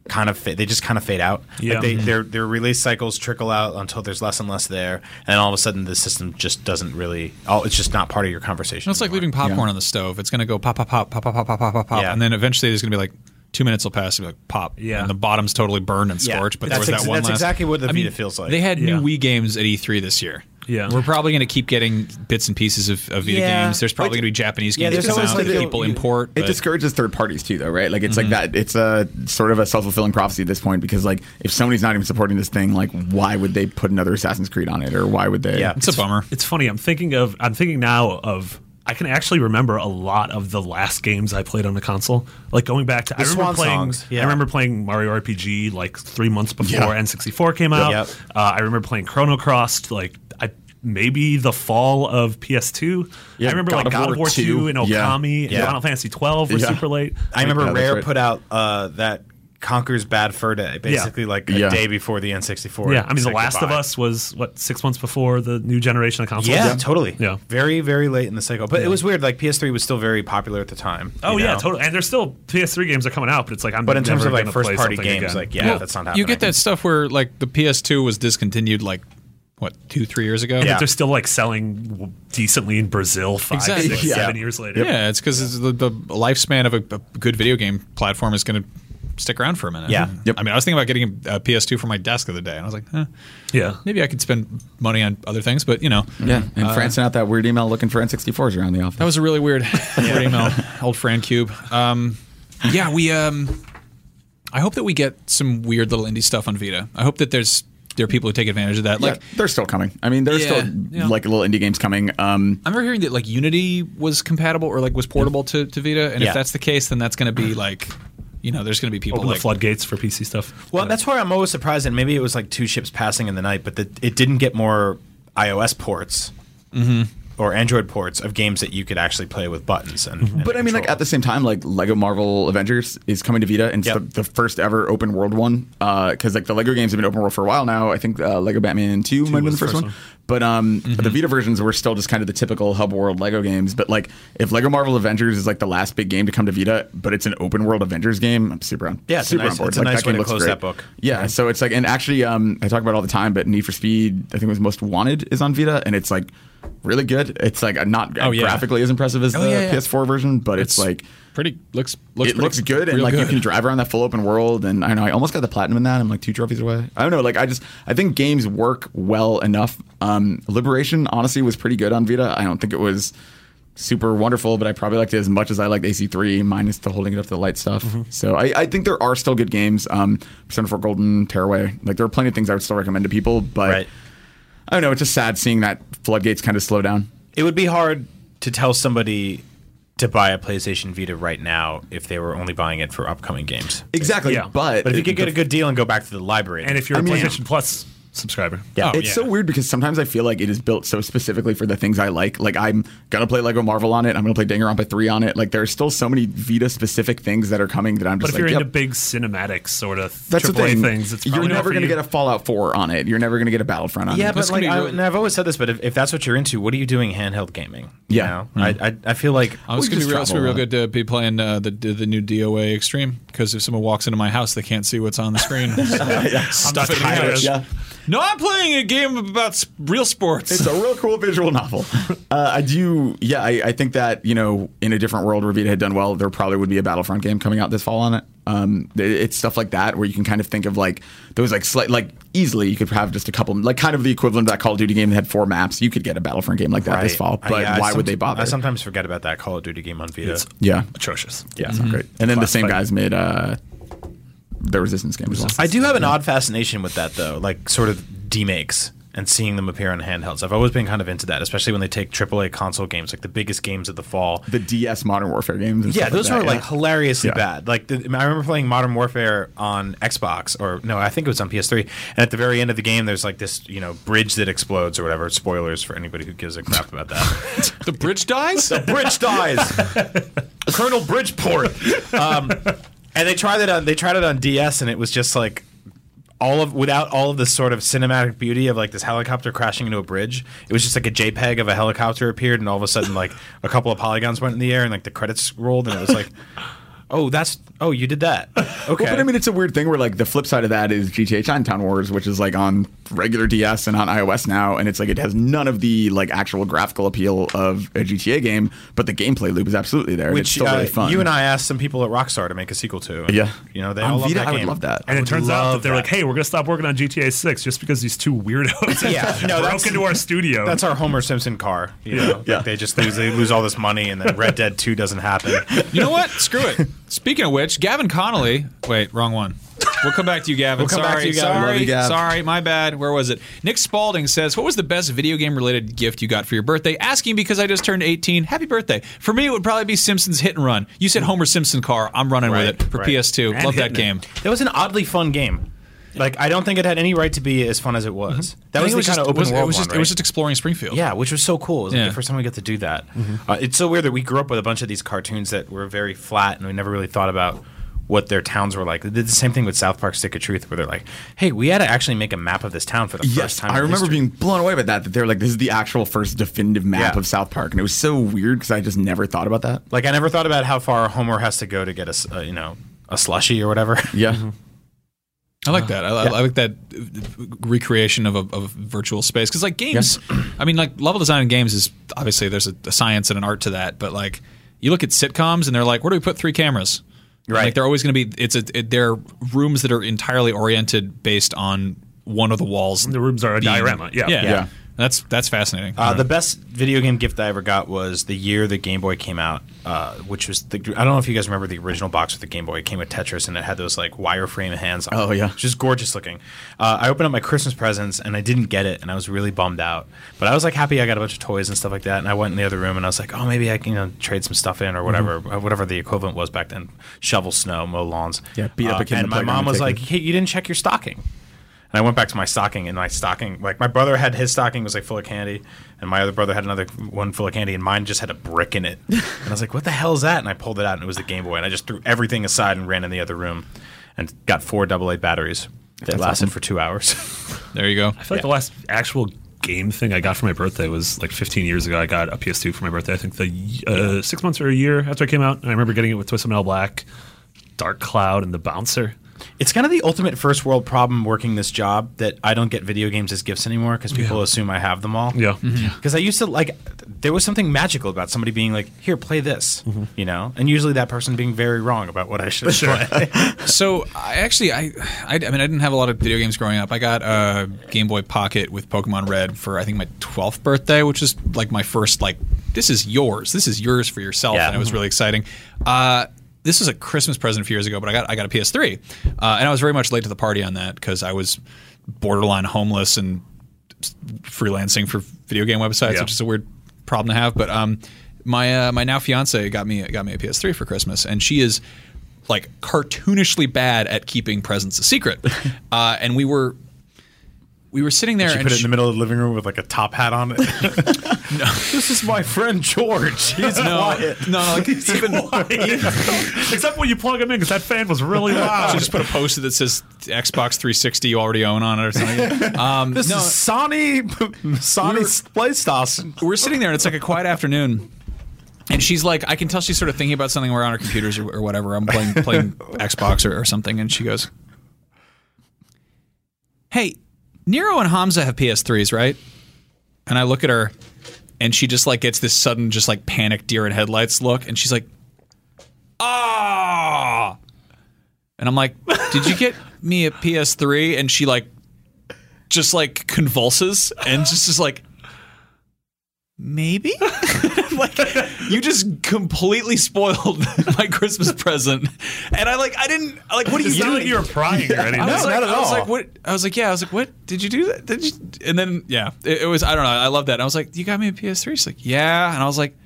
kind of fa- they just kind of fade out. Yeah. Like they, mm-hmm. their their release cycles trickle out until there's less and less there, and all of a sudden the system just doesn't really. Oh, it's just not part of your conversation. It's like anymore. leaving popcorn on the stove. It's going to go pop, pop, pop, pop, pop, pop, pop, pop, pop, pop, Yeah. and then eventually there's going to be like two minutes will pass and be like pop, Yeah. and the bottom's totally burned and Yeah. scorched. But That's there was ex- that one that's last. exactly what the I mean, Vita feels like. They had Yeah. new Wii games at E3 this year. Yeah. we're probably going to keep getting bits and pieces of, of Vita Yeah. games. There's probably going to be Japanese Yeah, games there's that always like that people you- import. It but- discourages third parties too, though, right? Like it's like mm-hmm. that. It's a sort of a self fulfilling prophecy at this point because like if Sony's not even supporting this thing, like why would they put another Assassin's Creed on it, or why would they? Yeah. it's a bummer. It's funny. I'm thinking of. I'm thinking now of. I can actually remember a lot of the last games I played on the console. Like going back to, I remember Swan playing. songs, yeah. I remember playing Mario RPG like three months before Yeah. N64 came out. Yep. Uh, I remember playing Chrono Cross. Like I maybe the fall of PS2. Yeah, I remember God like of God War of War 2, 2 and yeah. Okami and Yeah. Final Fantasy 12 were Yeah. super late. I remember Yeah, Rare right. put out uh, that Conker's Bad Fur Day, basically like a Yeah. day before the N64. Yeah, I mean, The said Last of. Us was what six months before the new generation of consoles. Yeah, totally. Yeah. very very late in the cycle, but it was weird. Like PS3 was still very popular at the time. Oh you yeah, know? totally. And there's still PS3 games are coming out, but it's like I'm. But in terms never of like first play party something games, again. like yeah, that's not happening. You get that stuff where like the PS2 was discontinued like what two three years ago. Yeah. They're still like selling decently in Brazil five, Exactly. six, Yeah. seven years later. Yeah, it's because the, the lifespan of a, a good video game platform is going to stick around for a minute. Yeah. Yep. I mean, I was thinking about getting a PS2 for my desk the other day, and I was like, eh, yeah. maybe I could spend money on other things, but you know, yeah. And Uh, France sent out that weird email looking for N64s around the office. that was a really weird, (laughs) (laughs) weird email. Old Fran Cube. Um, yeah, we. Um, I hope that we get some weird little indie stuff on Vita. I hope that there's there are people who take advantage of that. Yeah, Like they're still coming. I mean, there's Yeah, still yeah. like little indie games coming. Um, I remember hearing that like Unity was compatible or like was portable to, to Vita, and Yeah. if that's the case, then that's going to be like, you know, there's going to be people Open like the floodgates for PC stuff. Well, that's why I'm always surprised, and maybe it was like two ships passing in the night, but that it didn't get more iOS ports Mm-hmm. or Android ports of games that you could actually play with buttons. And, and But I mean, like at the same time, like Lego Marvel Avengers is coming to Vita, and it's Yep. the, the first ever open world one. Because like the Lego games have been open world for a while now. I think uh, Lego Batman Two might have been the first the one. first one. But um, the Vita versions were still just kind of the typical hub world Lego games. But like, if Lego Marvel Avengers is like the last big game to come to Vita, but it's an open world Avengers game, I'm super on. Yeah, it's a super nice- on board. it's a nice way to close great. that book. Yeah, so it's like, and actually, um, I talk about it all the time, but Need for Speed, I think it was Most Wanted, is on Vita, and it's like really good. It's like not Oh, yeah. graphically as impressive as Oh, the yeah, yeah. PS4 version, but it's, It's like pretty looks looks it pretty- looks good and real like you can drive around that full open world and I know I almost got the platinum in that. I'm like two trophies away. I don't know like I just I think games work well enough. Um Liberation honestly was pretty good on Vita. I don't think it was super wonderful but I probably liked it as much as I liked AC3 minus the holding it up to the light stuff. Mm-hmm. so I, I think there are still good games. Um Persona 4 Golden Tearaway like there are plenty of things I would still recommend to people but Right. I don't know it's just sad seeing that floodgates kind of slow down. It would be hard to tell somebody to buy a PlayStation Vita right now if they were only buying it for upcoming games. exactly Yeah. but But if you could get a good deal and go back to the library, And if you're I a mean- PlayStation Plus subscriber. Yeah. Oh, it's yeah. so weird because sometimes I feel like it is built so specifically for the things I like. Like I'm gonna play Lego Marvel on it. I'm gonna play Danganronpa 3 on it. Like there's still so many Vita specific things that are coming that I'm just. But just if you're like, into big cinematic sort of that's the thing. things, it's You're never gonna you. get a Fallout 4 on it. You're never gonna get a Battlefront on Yeah, it. Yeah, but like, I, and I've always said this, but if, if that's what you're into, what are you doing handheld gaming? You Yeah. know? I, I I feel like I was going to be real, be real good to be playing uh, the the new DOA Extreme because if someone walks into my house, they can't see what's on the screen. (laughs) (laughs) Stuck in the hiding couch. it. yeah. No, I'm playing a game about real sports. It's a real cool visual novel. (laughs) Uh, I do, yeah. I, I think that you know, in a different world where Vita had done well, there probably would be a Battlefront game coming out this fall on it. Um, it- it's stuff like that where you can kind of think of like those like slight, like easily you could have just a couple, like kind of the equivalent of that Call of Duty game that had four maps. You could get a Battlefront game like that this fall, I- but yeah, why some- would they bother? I sometimes forget about that Call of Duty game on Vita. It's yeah, atrocious. yeah, it's not great. And then the same Classified. guys made uh, the Resistance game as well. I do have an odd fascination with that though, like sort of demakes and seeing them appear on handhelds. I've always been kind of into that, especially when they take AAA console games, like the biggest games of the fall. the DS Modern Warfare games. And Yeah, stuff those like were that, like hilariously Yeah. bad. Like the, I remember playing Modern Warfare on Xbox, or no, I think it was on PS3. And at the very end of the game, there's like this, you know, bridge that explodes or whatever. Spoilers for anybody who gives a crap about that. (laughs) the bridge dies. The bridge dies. (laughs) Colonel Bridgeport. Um, and they tried it on they tried it on DS, and it was just like all of without all of this sort of cinematic beauty of like this helicopter crashing into a bridge. It was just like a JPEG of a helicopter appeared, and all of a sudden like a couple of polygons went in the air, and like the credits rolled, and it was like, oh, that's oh, you did that. Okay. (laughs) Well, but I mean, it's a weird thing where like the flip side of that is GTA Chinatown Wars, which is like on regular DS and on iOS now, and it's like it has none of the like actual graphical appeal of a GTA game, but the gameplay loop is absolutely there. and it's which still uh, really fun. you and I asked some people at Rockstar to make a sequel to. and, yeah, you know they on all love Vita, that I would love that. And it turns out that they're that. like, "Hey, we're gonna stop working on GTA 6 just because these two weirdos (laughs) Yeah, (laughs) no, broke into our studio." That's our Homer Simpson car. You know, Like, Yeah. they just lose they lose all this money, and then Red Dead Two doesn't happen. You know what? Screw it. Speaking of which, Gavin Connolly. Wait, wrong one. We'll come back to you, Gavin. We'll come sorry, back to you, Gavin. sorry, you, Gav. sorry, my bad. Where was it? Nick Spalding says, "What was the best video game related gift you got for your birthday?" Asking because I just turned 18. Happy birthday! For me, it would probably be Simpsons Hit and Run. You said Homer Simpson car. I'm running Right, with it for right. PS2. And Love that hitting it. game. That was an oddly fun game. Like I don't think it had any right to be as fun as it was. That was the kind just, of open was, world it was just one, it was just exploring Springfield. Yeah, which was so cool. It was like Yeah. the first time we got to do that. Uh, it's so weird that we grew up with a bunch of these cartoons that were very flat, and we never really thought about what their towns were like. They did the same thing with South Park: Stick of Truth, where they're like, "Hey, we had to actually make a map of this town for the first Yes, time." I remember history. being blown away by that. That they're like, this is the actual first definitive map Yeah. of South Park, and it was so weird because I just never thought about that. like I never thought about how far Homer has to go to get a uh, you know a slushy or whatever. Yeah, I like that. I, I- I like that uh, recreation of a, of a virtual space because, like games, I mean, like level design in games is obviously there's a, a science and an art to that. But like, you look at sitcoms and they're like, where do we put three cameras? And, Right. Like they're always going to be. It's a. It, they're rooms that are entirely oriented based on one of the walls. the rooms are a being- diorama. Yeah. Yeah. Yeah. That's that's fascinating. Uh, the best video game gift I ever got was the year the Game Boy came out, uh, which was the, I don't know if you guys remember the original box with the Game Boy. It came with Tetris and it had those like wireframe hands. on Oh, it, yeah. which is gorgeous looking. Uh, I opened up my Christmas presents and I didn't get it, and I was really bummed out. But I was like happy I got a bunch of toys and stuff like that. And I went in the other room and I was like, oh, maybe I can you know trade some stuff in or whatever, uh, whatever the equivalent was back then. Shovel snow, mow lawns. Yeah, beat up a kid in And my playground mom and was take like, it. hey, you didn't check your stocking. And I went back to my stocking, and my stocking, like my brother had his stocking was like full of candy, and my other brother had another one full of candy, and mine just had a brick in it. (laughs) and I was like, "What the hell is that?" And I pulled it out, and it was the Game Boy, and I just threw everything aside and ran in the other room, and got four AA batteries. That lasted for two hours. (laughs) there you go. I feel like the last actual game thing I got for my birthday was like 15 years ago. I got a PS2 for my birthday. I think the uh, six months or a year after it came out. And I remember getting it with Twisted Metal Black, Dark Cloud, and the Bouncer. It's kind of the ultimate first world problem working this job that I don't get video games as gifts anymore because people assume I have them all. Yeah. Because I used to like, there was something magical about somebody being like, "Here, play this," you know, and usually that person being very wrong about what I should play. (laughs) So I actually, I, I, I mean, I didn't have a lot of video games growing up. I got a Game Boy Pocket with Pokemon Red for I think my 12th birthday, which is like my first like this is yours, this is yours for yourself, Yeah. and it was really exciting. Uh, this was a Christmas present a few years ago, but I got I got a PS3, uh, and I was very much late to the party on that because I was borderline homeless and freelancing for video game websites, Yeah. which is a weird problem to have. But um, my uh, my now fiance got me got me a PS3 for Christmas, and she is like cartoonishly bad at keeping presents a secret. (laughs) uh, and we were we were sitting there and She and put it in the middle of the living room with like a top hat on it. (laughs) No, this is my friend George. He's no, quiet. no, no, like (laughs) even Except when you plug him in, because that fan was really loud. she just put a poster that says Xbox 360 you already own on it or something. Um, This no, is Sonny Sonny PlayStation. we're sitting there and it's like a quiet afternoon. And she's like, I can tell she's sort of thinking about something. We're on our computers or, or whatever. I'm playing playing (laughs) Xbox or, or something. And she goes, Hey, Nero and Hamza have PS3s, right? And I look at her and she just like gets this sudden, just like panic deer in headlights look. And she's like, Ah. And I'm like, Did you get (laughs) me a PS3? And she like, just like convulses and just is like, maybe (laughs) (laughs) like you just completely spoiled (laughs) my christmas present and i like i didn't like what do you It's not like you were prying or anything. (laughs) I was, No, like, not at I was all. like, what? I was like, yeah. I was like, what? Did you do that? Did you? And then, yeah, it, it was. I don't know. I love that. And I was like, you got me a PS3. She's like, yeah. And I was like,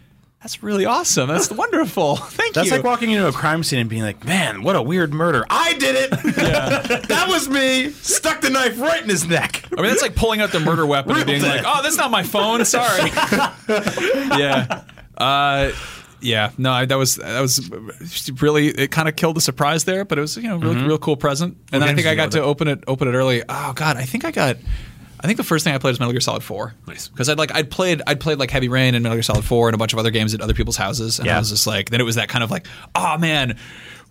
that's really awesome. That's (laughs) wonderful. Thank you. That's you. like walking into a crime scene and being like, "Man, what a weird murder! I did it. (laughs) (laughs) that was me. Stuck the knife right in his neck." I mean, that's like pulling out the murder weapon and being like, oh, that's not my phone. Sorry. yeah. Uh, yeah. No, I, that was that was really it. Kind of killed the surprise there, but it was you know real, real cool present. And I think I got go to open it open it early. Oh God, I think I got. I think the first thing I played was Metal Gear Solid Four. Nice. Because I'd like I'd played I'd played like Heavy Rain and Metal Gear Solid Four and a bunch of other games at other people's houses, and I was just like, then it was that kind of like, oh man,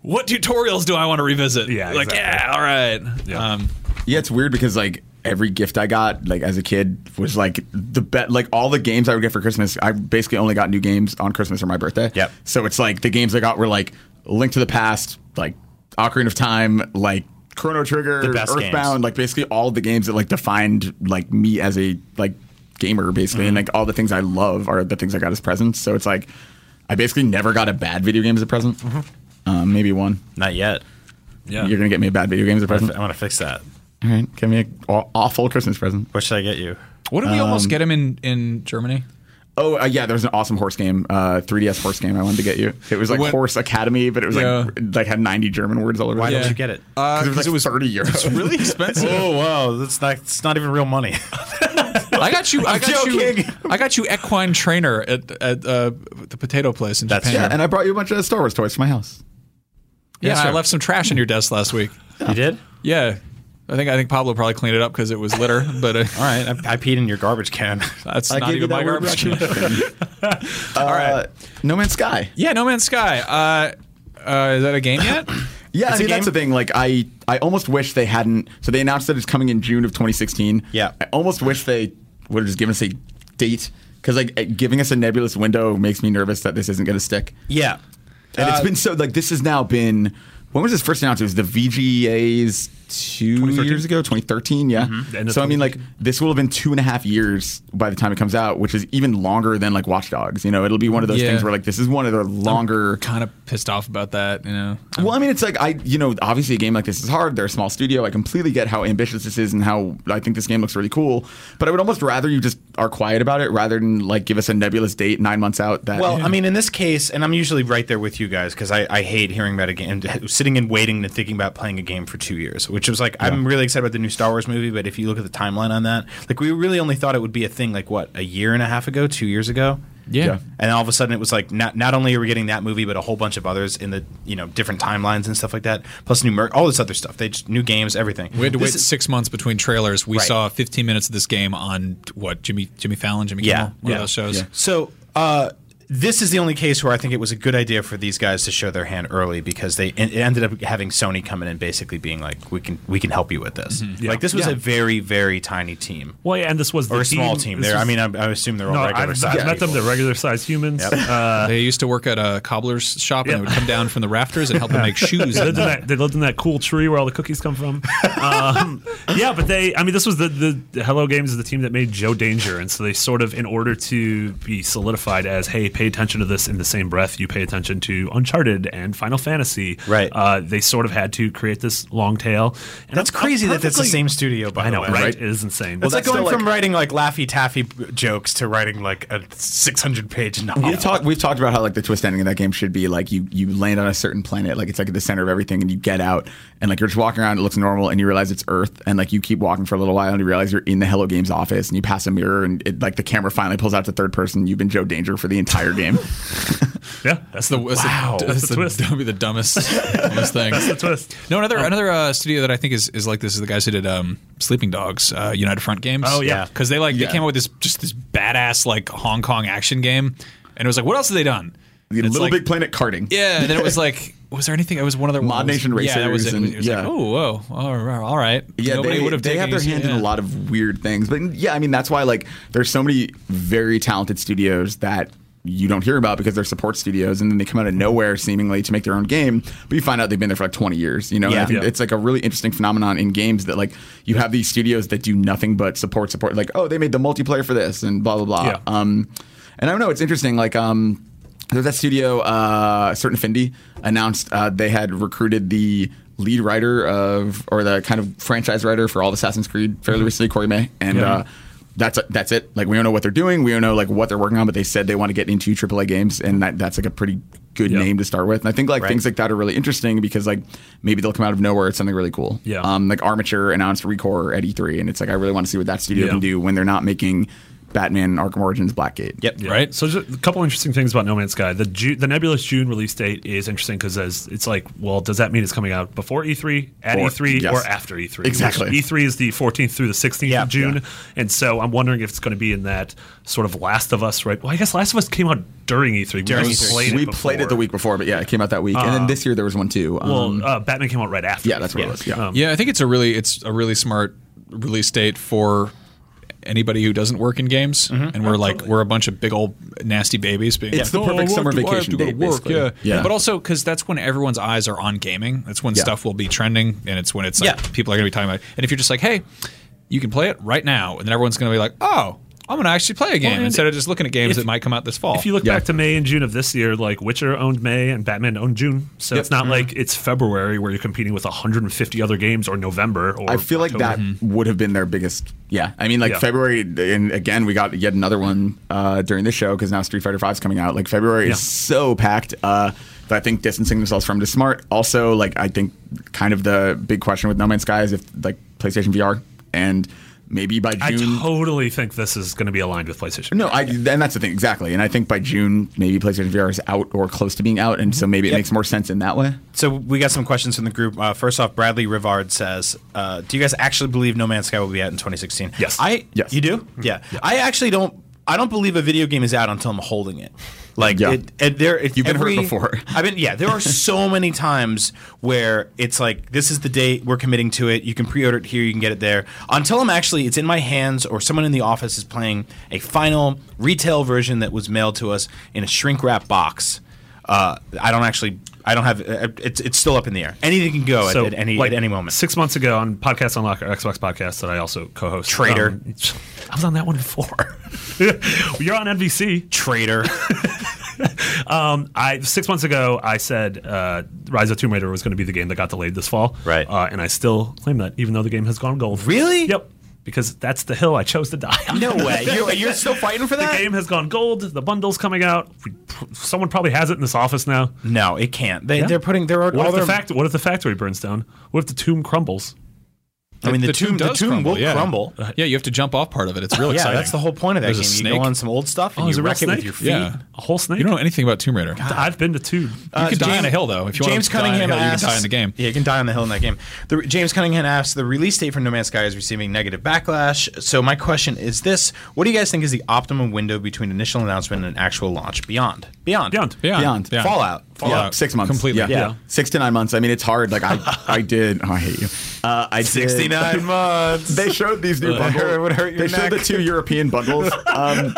what tutorials do I want to revisit? Yeah, like exactly. yeah, all right. Yeah. Um, Yeah, it's weird because like every gift I got, like as a kid, was like the bet. Like all the games I would get for Christmas, I basically only got new games on Christmas or my birthday. Yep. So it's like the games I got were like Link to the Past, like Ocarina of Time, like Chrono Trigger, The best Earthbound, games. like basically all the games that like defined like me as a like gamer, basically, and like all the things I love are the things I got as presents. So it's like I basically never got a bad video game as a present. Um, maybe one. Not yet. yeah. You're gonna get me a bad video game as a I'm present. gonna fix that. All right, give me an awful Christmas present. What should I get you? What did we Um, almost get him in in Germany? Oh uh, yeah, there was an awesome horse game, uh, 3DS horse game. I wanted to get you. It was like What- Horse Academy, but it was Yeah. like like had 90 German words all over. Why it. don't you get it? Because it was like 30 euros. It's really expensive. (laughs) Oh wow, that's not. It's not even real money. (laughs) I got you. I I'm got you. joking. I got you equine trainer at at uh, the potato place in That's- Japan. yeah, and I brought you a bunch of Star Wars toys to my house. Yeah, Yeah, I left some trash in your desk last week. you did? Yeah, I think I think Pablo probably cleaned it up because it was litter. (laughs) But uh, All right. I, I peed in your garbage can. (laughs) that's I not even my that word garbage. can. recognition. (laughs) All right, No Man's Sky. yeah, No Man's Sky. Uh, uh, is that a game yet? (coughs) Yeah, I It's a mean that's the thing. Like I, I almost wish they hadn't. So they announced that it's coming in June of 2016. Yeah. I almost wish they would have just given us a date because like giving us a nebulous window makes me nervous that this isn't going to stick. yeah. And it's been so like this has now been when was this first announced? It was the VGA's two years ago, 2013. Yeah. Mm-hmm. End of So I mean, like this will have been two and a half years by the time it comes out, which is even longer than like Watch Dogs. You know, it'll be one of those Yeah. things where like this is one of the longer. kind of pissed off about that. You know. Well, I mean, it's like I, you know, obviously a game like this is hard. They're a small studio. I completely get how ambitious this is and how I think this game looks really cool. But I would almost rather you just are quiet about it rather than like give us a nebulous date nine months out. That Well, I mean, in this case, and I'm usually right there with you guys because I, I hate hearing about a game, sitting and waiting and thinking about playing a game for two years, which was like, I'm really excited about the new Star Wars movie, but if you look at the timeline on that, like, we really only thought it would be a thing, like, what, a year and a half ago, two years ago? Yeah. Yeah. And all of a sudden, it was like not not only are we getting that movie, but a whole bunch of others in the you know different timelines and stuff like that, plus new merch, all this other stuff. They just new games, everything. We had to This wait is- six months between trailers. We Right. saw 15 minutes of this game on what Jimmy Jimmy Fallon, Jimmy Yeah, Kimmel, one yeah, of those shows. yeah. So uh, this is the only case where I think it was a good idea for these guys to show their hand early because they it ended up having Sony come in and basically being like, we can we can help you with this. Yeah. Like this was Yeah. a very very tiny team Well, yeah, and this was the or a small team. There, I mean, I, I assume they're all no, regular I've, size. I've met them. They're regular sized humans. Uh, They used to work at a cobbler's shop, and Yeah. they would come down from the rafters and help them make shoes. (laughs) they, lived in that, they lived in that cool tree where all the cookies come from. Um, (laughs) yeah, but they, I mean, this was the, the, the Hello Games is the team that made Joe Danger. And so they sort of, in order to be solidified as, hey, pay attention to this in the same breath you pay attention to Uncharted and Final Fantasy. Right. Uh, they sort of had to create this long tail. And That's I'm- I'm crazy that it's the same studio. By I know, the way, right? right? It is insane. It's like that's going from like- writing like Laffy Taffy jokes to writing like a 600 page novel. We've talked. We've talked about how like the twist ending of that game should be like you you land on a certain planet, like it's like at the center of everything, and you get out, and like you're just walking around, it looks normal, and you realize it's Earth, and like you keep walking for a little while, and you realize you're in the Hello Games office, and you pass a mirror, and it, like the camera finally pulls out to third person. You've been Joe Danger for the entire game. (laughs) yeah, that's The, that's wow. the, That's that's the the, twist. That would be the dumbest, (laughs) dumbest thing. That's the twist. No, another another uh, studio that I think is, is like this is the guys who did um, Sleeping Dogs, uh, United Front Games. Oh, yeah. because they like Yeah. they came out with this just this badass like Hong Kong action game, and it was like, what else have they done? The Little like- Big Planet karting. Yeah, and then it was (laughs) like, was there anything? It was one of the Mod Nation Yeah, that was it. and- it was yeah. like, oh, whoa, all right, all right. Yeah, Nobody they, would have they have their you- hand in a lot of weird things. But yeah, I mean that's why like there's so many very talented studios that you don't hear about because they're support studios and then they come out of nowhere seemingly to make their own game, but you find out they've been there for like 20 years, you know? Yeah. I think Yeah. it's like a really interesting phenomenon in games that like you have these studios that do nothing but support support like oh, they made the multiplayer for this and blah blah blah. Yeah. Um and I don't know, it's interesting like um there's that studio, uh, Certain Affinity announced uh, they had recruited the lead writer of, or the kind of franchise writer for all of Assassin's Creed fairly recently, Corey May, and uh, that's that's it. Like we don't know what they're doing, we don't know like what they're working on, but they said they want to get into AAA games, and that that's like a pretty good Yeah. name to start with. And I think like things like that are really interesting because like maybe they'll come out of nowhere. It's something really cool. Yeah. Um, like Armature announced Recore at E3, and it's like I really want to see what that studio Yeah. can do when they're not making Batman Arkham Origins Blackgate. Yep. Yeah. Right. So just a couple interesting things about No Man's Sky. The Ju- the nebulous June release date is interesting because it's like, well, does that mean it's coming out before E3, at Or- E3, yes. or after E3? Exactly. Which E3 is the 14th through the 16th Yeah, of June, yeah. and so I'm wondering if it's going to be in that sort of Last of Us, right? Well, I guess Last of Us came out during E3. During we E3. just played it we before. played it the week before, but yeah, it came out that week, and then this year there was one too. Well, Um, uh, Batman came out right after. yeah, that's what it was. Yeah. Um, Yeah, I think it's a really it's a really smart release date for anybody who doesn't work in games, mm-hmm. and we're like we're a bunch of big old nasty babies. Being It's like, the oh, perfect "Oh, summer do vacation to date, work?" basically. Yeah. Yeah. but also because that's when everyone's eyes are on gaming. That's when Yeah. stuff will be trending, and it's when it's like Yeah. people are going to be talking about. It. And if you're just like, "Hey, you can play it right now," and then everyone's going to be like, "Oh." I'm gonna actually play a game and instead of just looking at games if- that might come out this fall. If you look Yeah. back to May and June of this year, like Witcher owned May and Batman owned June, so Yep. it's not like it's February where you're competing with 150 other games or November. Or I feel like October. that would have been their biggest. Yeah, I mean, like Yeah. February, and again, we got yet another one uh, during the show because now Street Fighter Five is coming out. Like February Yeah. is so packed. Uh, that I think distancing themselves from it is smart. Also, like I think kind of the big question with No Man's Sky is if like PlayStation VR and maybe by June. I totally think this is going to be aligned with PlayStation. no, I, and that's the thing exactly. And I think by June, maybe PlayStation VR is out or close to being out, and so maybe it Yep. makes more sense in that way. So we got some questions from the group. Uh, first off, Bradley Rivard says, uh, "Do you guys actually believe No Man's Sky will be out in 2016?" Yes. I. Yes. You do? Yeah. I actually don't. I don't believe a video game is out until I'm holding it. Like Yeah. it, it, there, it, You've been hurt before. I mean. Yeah, there are (laughs) so many times where it's like this is the date we're committing to it. You can pre-order it here. You can get it there. Until I'm actually it's in my hands or someone in the office is playing a final retail version that was mailed to us in a shrink wrap box. Uh, I don't actually. I don't have. Uh, it's it's still up in the air. Anything can go So, at, at any like, at any moment. Six months ago on Podcast Unlocked, our Xbox podcast that I also co-host. Traitor. um, I was on that one before. (laughs) You're on NVC. Traitor. (laughs) Um, I six months ago I said uh, Rise of Tomb Raider was going to be the game that got delayed this fall. Right. Uh, and I still claim that, even though the game has gone gold. Really? Yep. Because that's the hill I chose to die on. no way. (laughs) You're, you're still fighting for that? The game has gone gold. The bundle's coming out. We, someone probably has it in this office now. No, it can't. They, Yeah. They're putting. What all if the their, fact? What if the factory burns down? What if the tomb crumbles? I mean, the, The tomb, tomb the tomb crumble, will yeah. crumble. yeah, you have to jump off part of it. It's real Yeah, exciting. that's the whole point of that There's a game. You snake. go on some old stuff and Oh, you it wreck it with your feet. Yeah. A whole snake? You don't know anything about Tomb Raider. I've been to Tomb. Uh, you can die on a hill though. If you James want to die on a Cunningham hill, you can die in the game. Yeah, you can die on the hill in that game. The, James Cunningham asks, the release date for No Man's Sky is receiving negative backlash. So my question is this: What do you guys think is the optimum window between initial announcement and actual launch? Beyond, beyond, Beyond. Beyond. Beyond. Fallout. Yeah, six months. Completely. Yeah. Yeah. six to nine months. I mean, it's hard. Like I, (laughs) I did. Oh, I hate you. Uh, I did- 69 (laughs) months. They showed these new bundles. hurt- would hurt your they showed the two European bundles. (laughs) Um,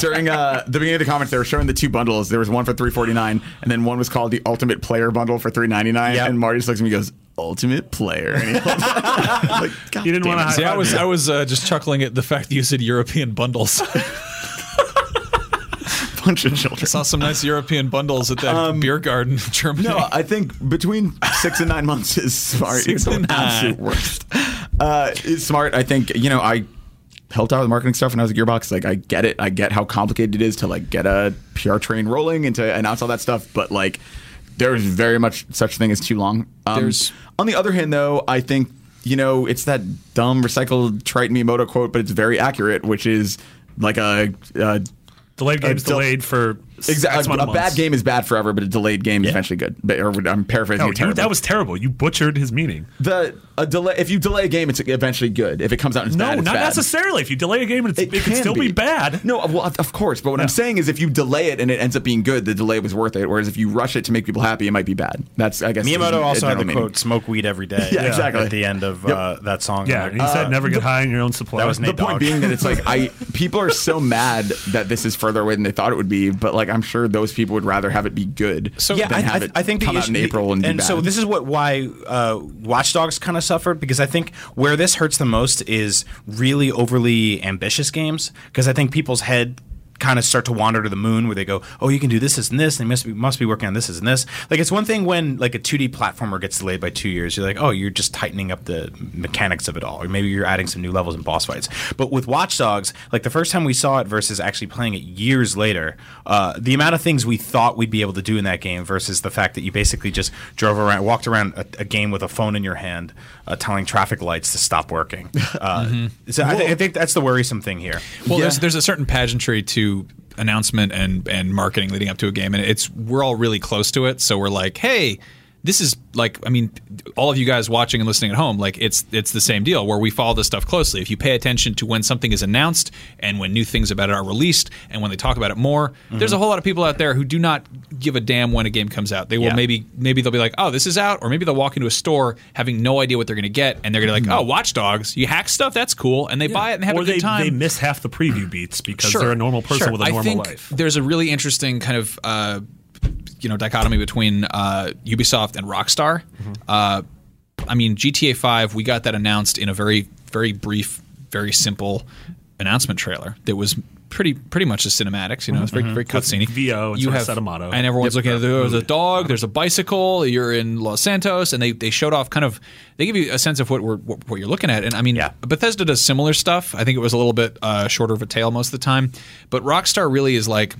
during uh, the beginning of the comments, they were showing the two bundles. There was one for three forty nine, and then one was called the Ultimate Player Bundle for three ninety nine. Yep. And Marty just looks at me and goes, "Ultimate Player." And he holds it. like, You didn't wanna See, I was I was uh, just chuckling at the fact that you said European bundles. Bunch of children. I Saw some nice European bundles at that beer garden in Germany. Um, No, I think between six and nine months is smart. Six It's and absolute worst. Uh, it's smart. I think you know I helped out with marketing stuff when I was at Gearbox. Like I get it. I get how complicated it is to like get a PR train rolling and to announce all that stuff. But like there's very much such thing as too long. Um, There's- on the other hand, though, I think you know it's that dumb recycled trite Miyamoto quote, but it's very accurate, which is like a. a Delayed game's Uh, delayed for Exactly. amount A bad game is bad forever, but a delayed game is eventually good. But, or I'm paraphrasing No, it you, terribly. that was terrible. You butchered his meaning. the a delay. If you delay a game, it's eventually good. If it comes out and it's No, bad, it's not bad. necessarily. If you delay a game, it's, it, It could can still be. bad. No, well, of of course. But what I'm saying is, if you delay it and it ends up being good, the delay was worth it. Whereas if you rush it to make people happy, it might be bad. That's I guess Miyamoto also had general the meaning. quote "smoke weed every day." (laughs) Yeah, exactly. At the end of Yep. uh, that song. Yeah, I'm and like, he said never get high on your own supply. that was The point being that it's like I (laughs) people are so mad that this is further away than they thought it would be, but like I'm sure those people would rather have it be good So- than yeah, I, have I, it I think the come out in April and, be so this is what why uh, Watch Dogs kind of suffered because I think where this hurts the most is really overly ambitious games because I think people's head kind of start to wander to the moon where they go, oh, you can do this, this, and this. And they must be, must be working on this, this, and this. Like it's one thing when like a 2D platformer gets delayed by two years. You're like, oh, you're just tightening up the mechanics of it all, or maybe you're adding some new levels and boss fights. But with Watch Dogs, like the first time we saw it versus actually playing it years later, uh, the amount of things we thought we'd be able to do in that game versus the fact that you basically just drove around, walked around a, a game with a phone in your hand, uh, telling traffic lights to stop working. (laughs) Uh, So I, th- I think that's the worrisome thing here. Well, Yeah. there's there's a certain pageantry to announcement and and marketing leading up to a game, and it's we're all really close to it. So we're like, hey, this is like, I mean, all of you guys watching and listening at home, like it's it's the same deal where we follow this stuff closely. If you pay attention to when something is announced and when new things about it are released and when they talk about it more, there's a whole lot of people out there who do not give a damn when a game comes out. They will Yeah. maybe maybe they'll be like, oh, this is out, or maybe they'll walk into a store having no idea what they're going to get, and they're going to be like, oh, Watch Dogs, you hack stuff, that's cool, and they buy it and have or a good they, time they miss half the preview beats because Sure. they're a normal person Sure. with a I normal think life. There's a really interesting kind of uh, you know dichotomy between uh, Ubisoft and Rockstar. Mm-hmm. Uh, I mean, GTA 5, we got that announced in a very very brief, very simple announcement trailer that was pretty pretty much the cinematics. You know, it's very very cutscene. VO and sort of set a motto. and everyone's looking at there's a dog, there's a bicycle, you're in Los Santos, and they, they showed off kind of they give you a sense of what we're what, what you're looking at. And I mean, Yeah. Bethesda does similar stuff. I think it was a little bit uh, shorter of a tail most of the time, but Rockstar really is like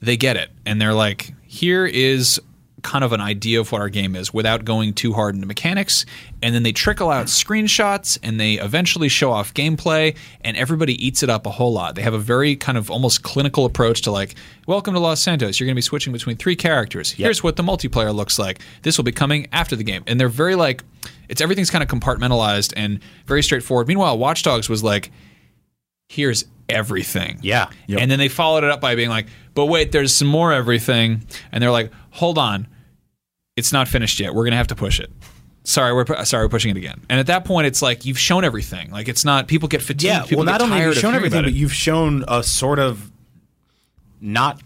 they get it, and they're like, here is kind of an idea of what our game is without going too hard into mechanics. And then they trickle out screenshots and they eventually show off gameplay and everybody eats it up a whole lot. They have a very kind of almost clinical approach to like welcome to los santos. You're going to be switching between three characters. Here's what the multiplayer looks like. This will be coming after the game. And they're very like it's everything's kind of compartmentalized and very straightforward. Meanwhile watch dogs was like here's everything. Yeah. Yep. And then they followed it up by being like, but wait, there's some more everything. And they're like, hold on, it's not finished yet. We're gonna have to push it. Sorry, we're pu- sorry, we're pushing it again. And at that point, it's like you've shown everything. Like it's not people get fatigued. Yeah, people well, not only have you shown everything, but you've shown a sort of not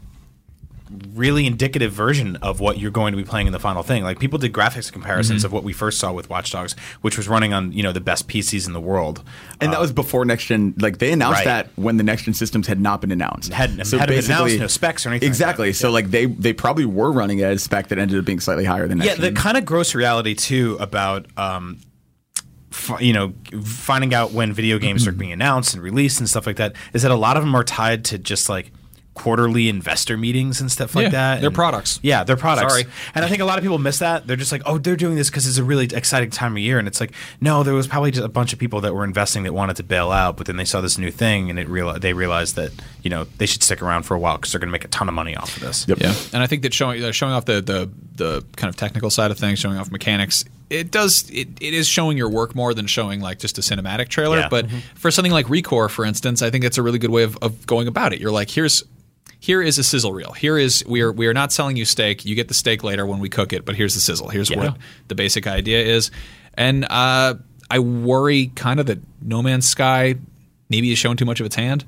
really indicative version of what you're going to be playing in the final thing. Like people did graphics comparisons Mm-hmm. of what we first saw with Watch Dogs, which was running on you know the best PCs in the world. and that was before next gen. Like they announced Right. that when the next gen systems had not been announced. Hadn't- hadn't been announced, no specs or anything Exactly. that. So like they they probably were running at a spec that ended up being slightly higher than next yeah, the kind of gross reality too about um, you know finding out when video games are being announced and released and stuff like that is that a lot of them are tied to just like quarterly investor meetings and stuff like Yeah, that. they're And- products. Yeah, they're products. Sorry. And I think a lot of people miss that. They're just like, oh, they're doing this because it's a really exciting time of year. And it's like, no, there was probably just a bunch of people that were investing that wanted to bail out, but then they saw this new thing and it real they realized that you know they should stick around for a while because they're going to make a ton of money off of this. Yep. Yeah, and I think that showing uh, showing off the, the the kind of technical side of things, showing off mechanics, it does it, it is showing your work more than showing like just a cinematic trailer. Yeah. But for something like Recore, for instance, I think it's a really good way of, of going about it. You're like, here's here is a sizzle reel. Here is we are we are not selling you steak. You get the steak later when we cook it, but here's the sizzle. Here's what the basic idea is. And uh, I worry kind of that No Man's Sky maybe is showing too much of its hand.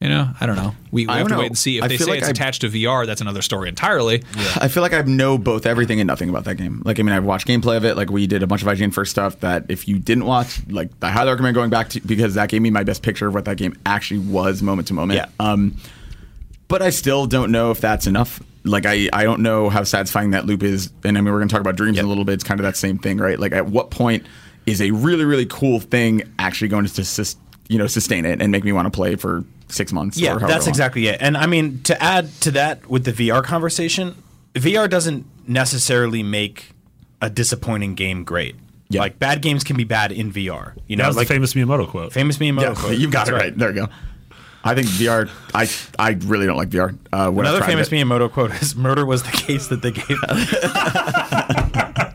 You know, I don't know. We, we have don't to know. wait and see. If I they say like it's I- attached to VR, that's another story entirely. I feel like I know both everything and nothing about that game. Like, I mean, I've watched gameplay of it. Like, we did a bunch of IGN first stuff that if you didn't watch, like, I highly recommend going back to because that gave me my best picture of what that game actually was moment to moment. Yeah. Um, but I still don't know if that's enough. Like I, I don't know how satisfying that loop is. And I mean, we're going to talk about dreams in a little bit. It's kind of that same thing, right? Like at what point is a really, really cool thing actually going to sus- you know sustain it and make me want to play for six months? Yeah, or that's long? exactly it. And I mean, to add to that with the VR conversation, VR doesn't necessarily make a disappointing game great. Yeah. Like bad games can be bad in VR. You know, That was like the famous Miyamoto quote. famous Miyamoto Yeah, quote. (laughs) you've got That's it right. There you go. I think VR. I I really don't like VR. Uh, when Another famous it. Miyamoto quote is "Murder was the case that they gave us." (laughs)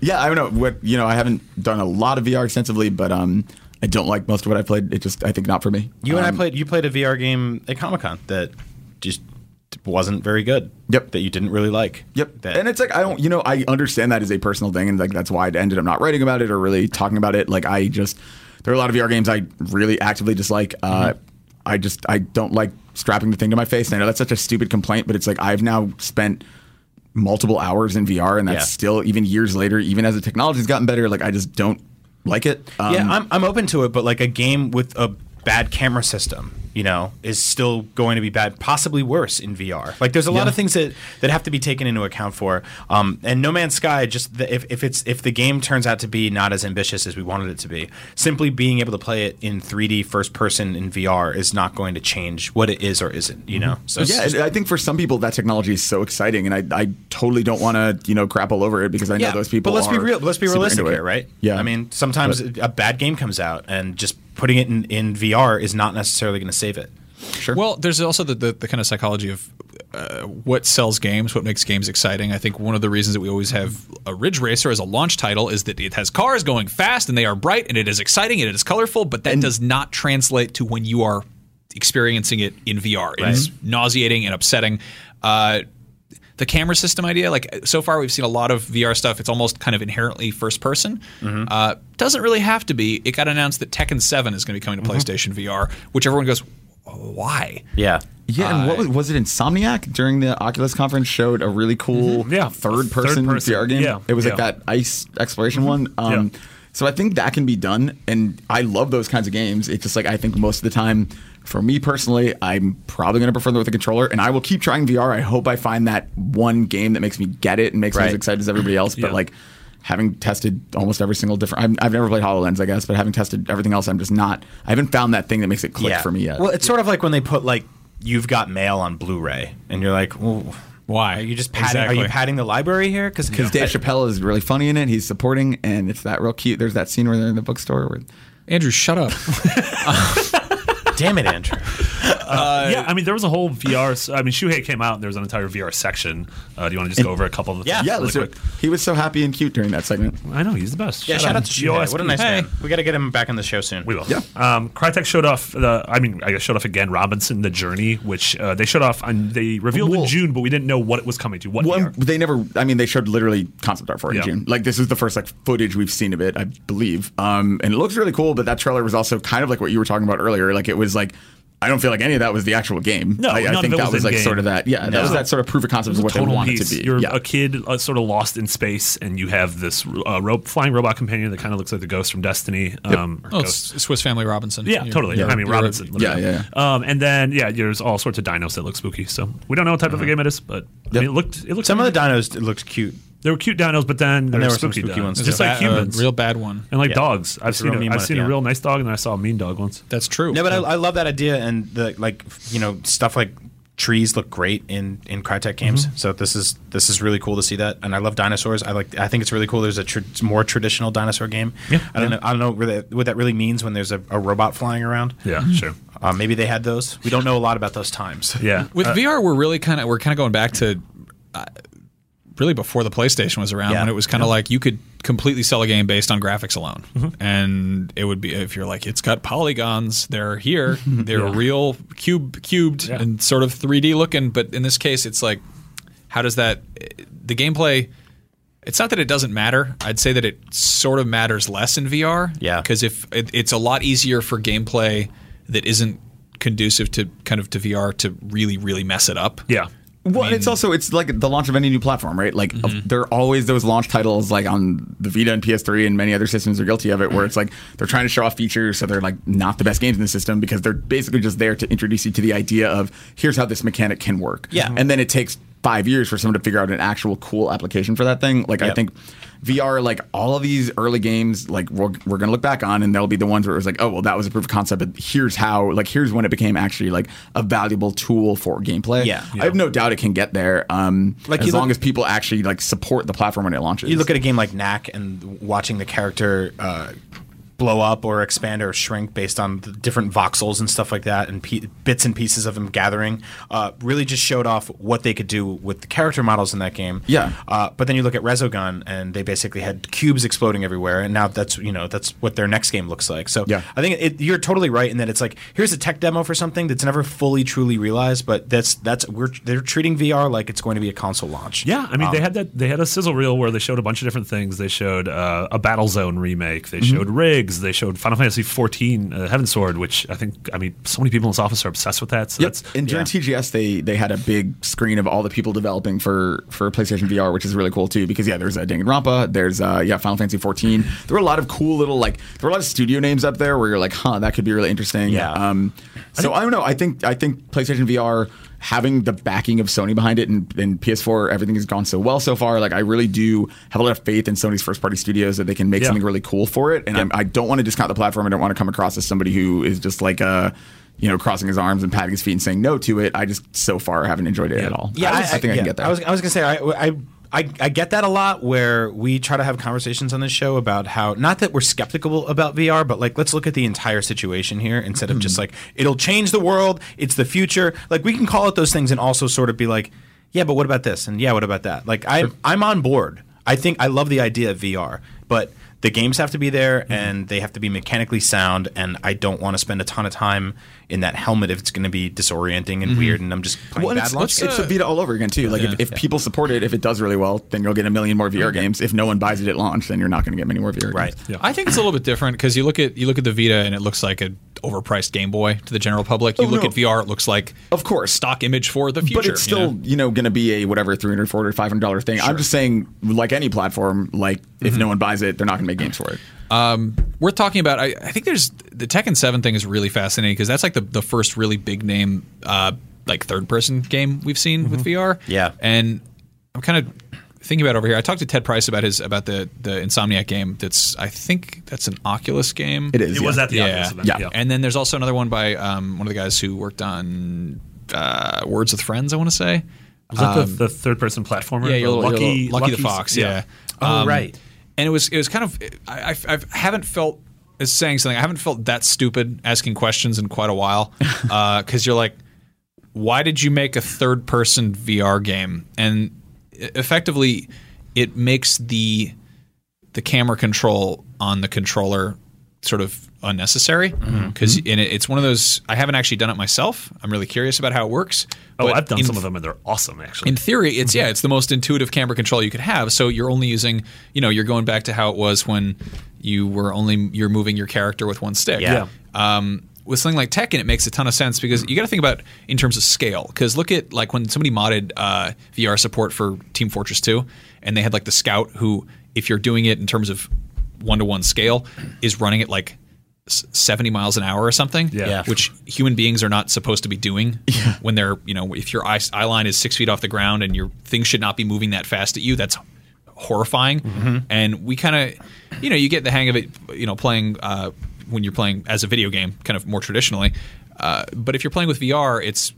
Yeah, I don't know what you know. I haven't done a lot of VR extensively, but um, I don't like most of what I played. It just I think not for me. You and I Um, played. You played a VR game at Comic Con that just wasn't very good. Yep. That you didn't really like. Yep. That, and it's like I don't, you know, I understand that as a personal thing, and like that's why I ended up not writing about it or really talking about it. Like I just, there are a lot of VR games I really actively dislike. Uh, Mm-hmm. I just I don't like strapping the thing to my face. And I know that's such a stupid complaint, but it's like I've now spent multiple hours in VR, and that's Yeah. still even years later, even as the technology's gotten better. Like I just don't like it. Um, yeah, I'm I'm open to it, but like a game with a bad camera system, you know, is still going to be bad, possibly worse in VR. Like there's a lot of things that that have to be taken into account for. Um, and No Man's Sky, just the, if if it's if the game turns out to be not as ambitious as we wanted it to be, simply being able to play it in 3D first person in VR is not going to change what it is or isn't. You know, so yeah, just- I think for some people that technology is so exciting, and I, I totally don't want to you know crap all over it because I know those people. But let's be real. Let's be realistic here, right? Yeah. I mean, sometimes a bad game comes out, and just putting it in, in VR is not necessarily going to save it. Sure. Well, there's also the, the, the kind of psychology of uh, what sells games, what makes games exciting. I think one of the reasons that we always have a Ridge Racer as a launch title is that it has cars going fast and they are bright and it is exciting and it is colorful, but that does not translate to when you are experiencing it in VR. It is nauseating and upsetting. Uh, the camera system idea, like so far we've seen a lot of VR stuff. It's almost kind of inherently first person. Mm-hmm. Uh, doesn't really have to be. It got announced that Tekken 7 is going to be coming to mm-hmm. PlayStation VR, which everyone goes, why? Yeah. Yeah, and what uh, was, was it? Insomniac during the Oculus conference showed a really cool mm-hmm. Yeah. third person Third person, VR game. yeah, it was like that ice exploration one. Um, Yeah. So I think that can be done, and I love those kinds of games. It's just like I think most of the time, for me personally, I'm probably going to prefer them with a controller, and I will keep trying VR. I hope I find that one game that makes me get it and makes me as excited as everybody else. But Yeah. like. Having tested almost every single different, I've, I've never played Hololens, I guess, but having tested everything else, I'm just not. I haven't found that thing that makes it click for me yet. Well, it's sort of like when they put like "You've Got Mail" on Blu-ray, and you're like, well, Why? Are you just padding? Are you padding the library here? Because because Dave Chappelle is really funny in it. He's supporting, and it's that real cute. There's that scene where they're in the bookstore. Where, Andrew, shut up. (laughs) (laughs) damn it, Andrew. (laughs) yeah, I mean, there was a whole VR. I mean, Shuhei came out and there was an entire VR section. Uh, do you want to just go over a couple of the Yeah. things yeah, really let's do quick? it. He was so happy and cute during that segment. I know he's the best. Yeah, shout out to Shuhei. What a nice Hey. man. We got to get him back on the show soon. We will. Yeah. Um, Crytek showed off the. I mean, I guess showed off again. Robinson: The Journey, which uh, they showed off and they revealed Well- in June, but we didn't know what it was coming to. What Well, they never. I mean, they showed literally concept art for it Yeah. in June. Like this is the first like footage we've seen of it, I believe. Um, and it looks really cool. But that trailer was also kind of like what you were talking about earlier. Like it was like. I don't feel like any of that was the actual game. No, I, none I of think it that was was like in-game. sort of that. Yeah, that was that sort of proof of concept of what they total want piece. it to be. You're yeah. a kid uh, sort of lost in space, and you have this uh, ro- flying robot companion that kind of looks like the ghost from Destiny. Um, or Oh, Ghost. Swiss Family Robinson. Yeah, You're- totally. yeah, I mean, Robinson. yeah, literally. yeah, Um, and then yeah, there's all sorts of dinos that look spooky. So we don't know what type of a game it is, but I mean, it looked. It looked. Some of the dinos looked cute. There were cute dinos, but then there, there were were some spooky, spooky ones, just too. like Ba- uh, humans, real bad one. and like Yeah. dogs. I've There's a seen real a, mean I've one, seen yeah. a real nice dog, and then I saw a mean dog once. That's true. No, but I, I love that idea, and the like, you know, stuff like trees look great in in Crytek games. So this is this is really cool to see that, and I love dinosaurs. I like. I think it's really cool. There's a tr- more traditional dinosaur game. Yeah. I don't know. I don't know what that, what that really means when there's a, a robot flying around. Yeah, sure. Uh, maybe they had those. We don't know a lot about those times. Yeah, With Uh, VR, we're really kind of we're kind of going back to uh, really before the PlayStation was around Yeah. when it was kind of like you could completely sell a game based on graphics alone, Mm-hmm. and it would be if you're like it's got polygons, they're here, (laughs) they're real cube cubed Yeah. and sort of 3D looking, but in this case, it's like how does that the gameplay? It's not that it doesn't matter. I'd say that it sort of matters less in VR. Yeah. Because if it, it's a lot easier for gameplay that isn't conducive to kind of to VR to really really mess it up. yeah. Well, and it's also it's like the launch of any new platform, right? Like mm-hmm. there are always those launch titles, like on the Vita and PS3 and many other systems are guilty of it, where it's like mm-hmm. they're trying to show off features, so they're like not the best games in the system because they're basically just there to introduce you to the idea of here's how this mechanic can work. Yeah. and then it takes five years for someone to figure out an actual cool application for that thing. Like I think VR, like all of these early games, like we're, we're gonna look back on, and they'll be the ones where it was like, oh well, that was a proof of concept, but here's how, like here's when it became actually like a valuable tool for gameplay. Yeah. I have no doubt it can get there. Um, Like, as long look- as people actually like support the platform when it launches. You look at a game like Knack and watching the character uh, blow up or expand or shrink based on the different voxels and stuff like that, and pe- bits and pieces of them gathering. Uh, really, just showed off what they could do with the character models in that game. Yeah. Uh, but then you look at Resogun, and they basically had cubes exploding everywhere, and now that's you know that's what their next game looks like. So Yeah. I think it, you're totally right in that it's like here's a tech demo for something that's never fully truly realized, but that's that's we're they're treating VR like it's going to be a console launch. Yeah, I mean Um, they had that they had a sizzle reel where they showed a bunch of different things. They showed uh, a Battlezone remake. They showed rigs. They showed Final Fantasy XIV, uh, Heavensward, which I think I mean so many people in this office are obsessed with that. So Yep. that's And during TGS, they they had a big screen of all the people developing for for PlayStation VR, which is really cool too. Because yeah, there's uh, Danganronpa, there's uh, yeah Final Fantasy XIV. There were a lot of cool little like there were a lot of studio names up there where you're like, huh, that could be really interesting. Yeah. Um, so I, don't know. I think I think PlayStation VR having the backing of Sony behind it and, and PS4, everything has gone so well so far. Like I really do have a lot of faith in Sony's first party studios that they can make Yeah. something really cool for it. And I'm, I don't want to discount the platform. I don't want to come across as somebody who is just like uh you know, crossing his arms and patting his feet and saying no to it. I just so far haven't enjoyed it at all. Yeah, I, I think I yeah. can get there. I was, I was gonna say I, I I get that a lot where we try to have conversations on this show about how not that we're skeptical about VR, but like let's look at the entire situation here instead of just like it'll change the world, it's the future. Like we can call it those things and also sort of be like, yeah, but what about this? And yeah, what about that? Like I I'm on board. I think I love the idea of VR, but the games have to be there Mm-hmm. and they have to be mechanically sound and I don't want to spend a ton of time in that helmet if it's going to be disorienting and weird and I'm just playing Mm-hmm. well, bad it's, launch it's, it's a Vita all over again too. Like if, if people support it, if it does really well, then you'll get a million more VR games. If no one buys it at launch, then you're not going to get many more VR Right. games. I think it's a little bit different because you look at you look at the Vita and it looks like a overpriced Game Boy to the general public. You Oh, look no. at VR, it looks like Of course. stock image for the future. But it's you know? still, you know, going to be a whatever 300 400 500 dollar thing. I'm just saying, like any platform, like if Mm-hmm. no one buys it, they're not going to make games for it. Worth talking about. I, I think there's the Tekken Seven thing is really fascinating because that's like the, the first really big name uh, like third person game we've seen with VR. Yeah. and I'm kind of thinking about it over here. I talked to Ted Price about his about the the Insomniac game. That's I think that's an Oculus game. It is. it was at the Yeah. Oculus event. Yeah. Yeah. And then there's also another one by um, one of the guys who worked on uh, Words with Friends. I want to say. was that the, the third person platformer? Um, Yeah, The your little, your Lucky, little- Lucky the Fox. Yeah. Oh, right. And it was it was kind of I, I, I haven't felt is saying something. I haven't felt that stupid asking questions in quite a while (laughs) uh, because you're like, why did you make a third person VR game? And effectively, it makes the the camera control on the controller sort of unnecessary Mm-hmm. because it, it's one of those I haven't actually done it myself. I'm really curious about how it works. Oh, I've done in some of them and they're awesome actually. in theory, it's Mm-hmm. yeah, it's the most intuitive camera control you could have. So you're only using, you know, you're going back to how it was when you were only you're moving your character with one stick. Yeah. Um, with something like Tekken, it makes a ton of sense because you got to think about in terms of scale. Because look at like when somebody modded uh, VR support for Team Fortress 2, and they had like the Scout, who, if you're doing it in terms of one to one scale, is running at like 70 miles an hour or something. Yeah. Yeah. Which human beings are not supposed to be doing when they're, you know, if your eye, eye line is six feet off the ground and your things should not be moving that fast at you, that's horrifying. Mm-hmm. And we kind of, you know, you get the hang of it, you know, playing uh, when you're playing as a video game, kind of more traditionally. Uh, but if you're playing with VR, it's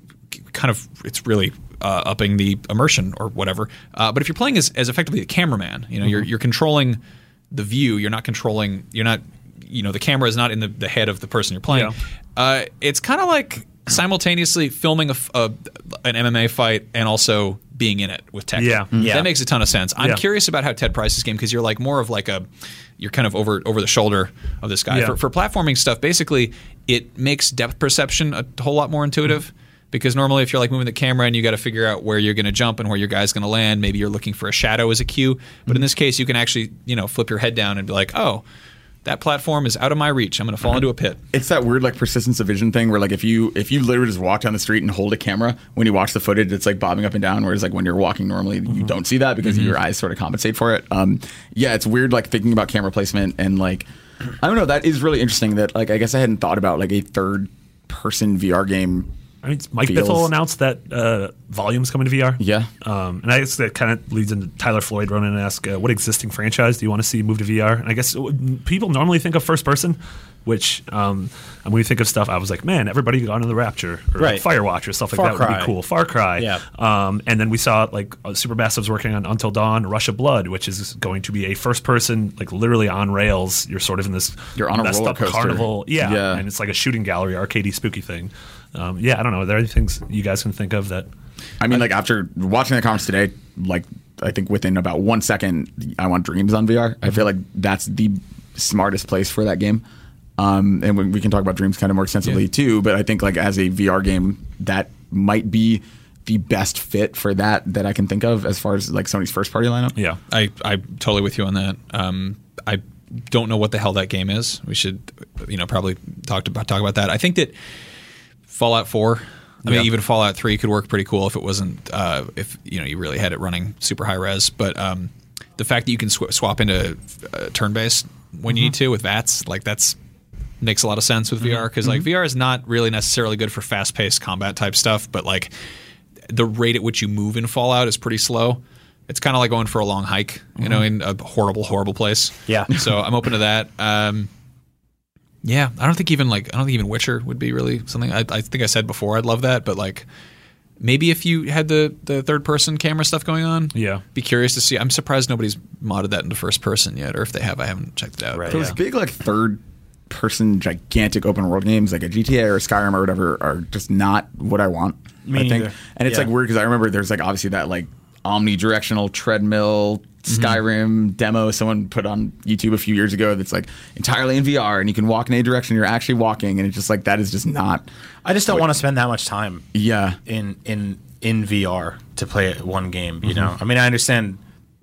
kind of it's really uh, upping the immersion or whatever. Uh, but if you're playing as, as effectively a cameraman, you know, you're you're controlling the view. You're not controlling. You're not. You know, the camera is not in the, the head of the person you're playing. Yeah. Uh, it's kind of like simultaneously filming a, f- a- an MMA fight and also being in it with tech. Yeah. Mm. Yeah. that makes a ton of sense. I'm Yeah. curious about how Ted Price's game because you're like more of like a you're kind of over over the shoulder of this guy Yeah. for, for platforming stuff. Basically, it makes depth perception a whole lot more intuitive. Because normally, if you're like moving the camera and you got to figure out where you're going to jump and where your guy's going to land, maybe you're looking for a shadow as a cue. But in this case, you can actually, you know, flip your head down and be like, "Oh, that platform is out of my reach. I'm going to fall into a pit. It's that weird like persistence of vision thing where like if you if you literally just walk down the street and hold a camera when you watch the footage it's like bobbing up and down whereas like when you're walking normally you don't see that because your eyes sort of compensate for it. Um yeah, it's weird like thinking about camera placement and like I don't know that is really interesting that like I guess I hadn't thought about like a third person VR game. I mean, Mike Feels- Bithell announced that uh, volumes coming to VR. Yeah. Um, and I guess that kind of leads into Tyler Floyd running and ask, uh, what existing franchise do you want to see move to VR? And I guess uh, people normally think of first person, which um, and when you think of stuff, I was like, man, everybody gone to the Rapture or Right. Firewatch or stuff like Far that would be cool. Far Cry. Yeah. Um, and then we saw like uh, Supermassive's working on Until Dawn, Rush of Blood, which is going to be a first person, like literally on rails. You're sort of in this You're on a roller coaster. carnival. Yeah. Yeah. And it's like a shooting gallery, arcadey, spooky thing. Um, yeah, I don't know. Are there any things you guys can think of that? I mean like after watching the conference today like I think within about 1 second I want Dreams on VR. I feel like that's the smartest place for that game. Um, and we, we can talk about Dreams kind of more extensively Yeah. too. But I think like as a VR game, that might be the best fit for that that I can think of as far as like Sony's first party lineup. Yeah. I I'm totally with you on that. Um, I don't know what the hell that game is. We should, you know, probably talk about talk about that. I think that Fallout Four. I Yeah. mean, even Fallout Three could work pretty cool if it wasn't uh, if you know you really had it running super high res. But um, the fact that you can sw- swap into uh, turn based when you need to with VATS, like that's makes a lot of sense with VR because like VR is not really necessarily good for fast paced combat type stuff, but like the rate at which you move in Fallout is pretty slow. It's kind of like going for a long hike, you know, in a horrible, horrible place. Yeah. So I'm open to that. Um, yeah, I don't think even like I don't think even Witcher would be really something. I, I think I said before I'd love that, but like maybe if you had the the third person camera stuff going on, Yeah. be curious to see. I'm surprised nobody's modded that into first person yet, or if they have, I haven't checked it out. Right. Those big like third person gigantic open world games like a GTA or a Skyrim or whatever are just not what I want. Me I think. neither. And it's Yeah. like weird because I remember there's like obviously that like omnidirectional treadmill Mm-hmm. Skyrim demo someone put on YouTube a few years ago that's like entirely in VR and you can walk in any direction you're actually walking and it's just like that is just not I just don't want to spend that much time yeah in in in VR to play one game. You know, mm-hmm. I mean, I understand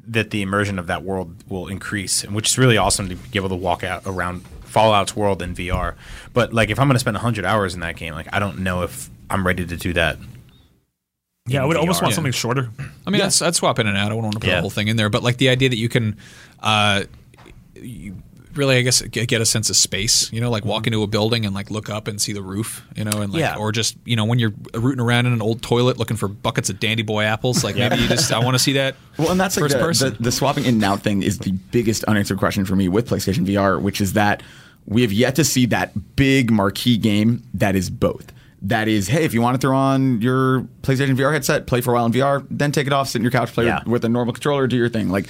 that the immersion of that world will increase, and which is really awesome to be able to walk out around Fallout's world in VR. But like, if I'm going to spend 100 hours in that game, like, I don't know if I'm ready to do that. Yeah, I would almost want Yeah. something shorter. I mean, I'd, I'd swap in and out. I wouldn't want to put Yeah. the whole thing in there, but like the idea that you can, uh, you really, I guess, get, get a sense of space. You know, like walk into a building and like look up and see the roof. You know, and like, Yeah. or just you know when you're rooting around in an old toilet looking for buckets of Dandy Boy apples. Like maybe you just I want to see that. (laughs) Well, and that's like first the, person. The, the swapping in and out thing is the biggest unanswered question for me with PlayStation VR, which is that we have yet to see that big marquee game that is both. That is, hey, if you want to throw on your PlayStation VR headset, play for a while in VR, then take it off, sit in your couch, play Yeah. with, with a normal controller, do your thing. Like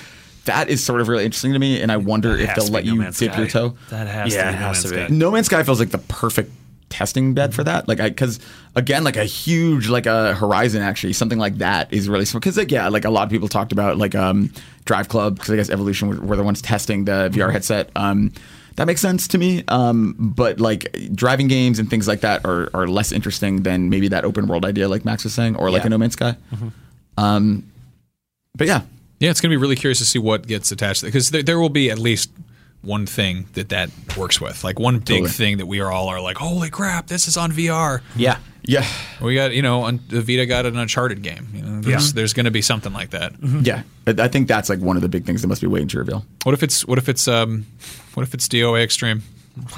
that is sort of really interesting to me, and I wonder if they'll let No you Man's dip Sky. your toe. That has Yeah, to be No has Man's to Sky. be. No Man's Sky feels like the perfect testing bed for that. Like, I because again, like a huge like a Horizon actually something like that is really smart. Because like yeah, like a lot of people talked about like um Drive Club because I guess Evolution were, were the ones testing the VR headset. Um, that makes sense to me. Um, but like driving games and things like that are are less interesting than maybe that open world idea like Max was saying, or like Yeah. a No Man's Sky. Um, but yeah, Yeah, it's going to be really curious to see what gets attached to it. because there, there will be at least one thing that that works with, like one big Totally. thing that we are all are like, holy crap, this is on VR. Yeah. yeah, We got you know, un- the Vita got an Uncharted game. You know, there's, there's going to be something like that. yeah. I I think that's like one of the big things that must be waiting to reveal. What if it's what if it's um what if it's DOA Extreme?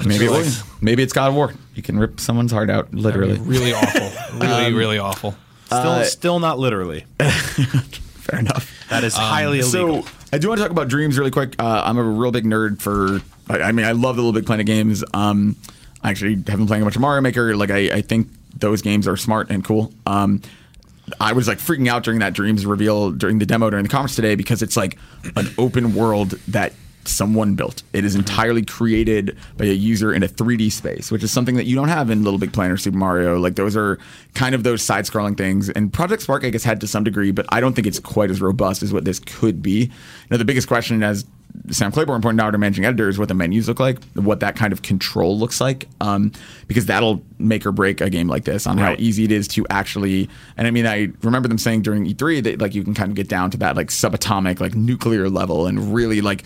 Maybe it will. maybe it's God of War. You can rip someone's heart out literally. Really awful. (laughs) Really, really awful. Still, still not literally. (laughs) Fair enough. That is highly illegal. So I do want to talk about dreams really quick. Uh, I'm a real big nerd for. I, I mean, I love the Little Big Planet games. Um, I actually have been playing a bunch of Mario Maker. Like, I, I think those games are smart and cool. Um, I was like freaking out during that dreams reveal during the demo during the conference today because it's like an open world that someone built. It is entirely created by a user in a 3D space, which is something that you don't have in Little Big Planet or Super Mario. Like those are kind of those side-scrolling things. And Project Spark, I guess, had to some degree, but I don't think it's quite as robust as what this could be. You know, the biggest question, as Sam Claiborne pointed out, our managing editor, is what the menus look like, what that kind of control looks like, um, because that'll make or break a game like this on how easy it is to actually. And I mean, I remember them saying during E3 that like you can kind of get down to that like subatomic, like nuclear level, and really like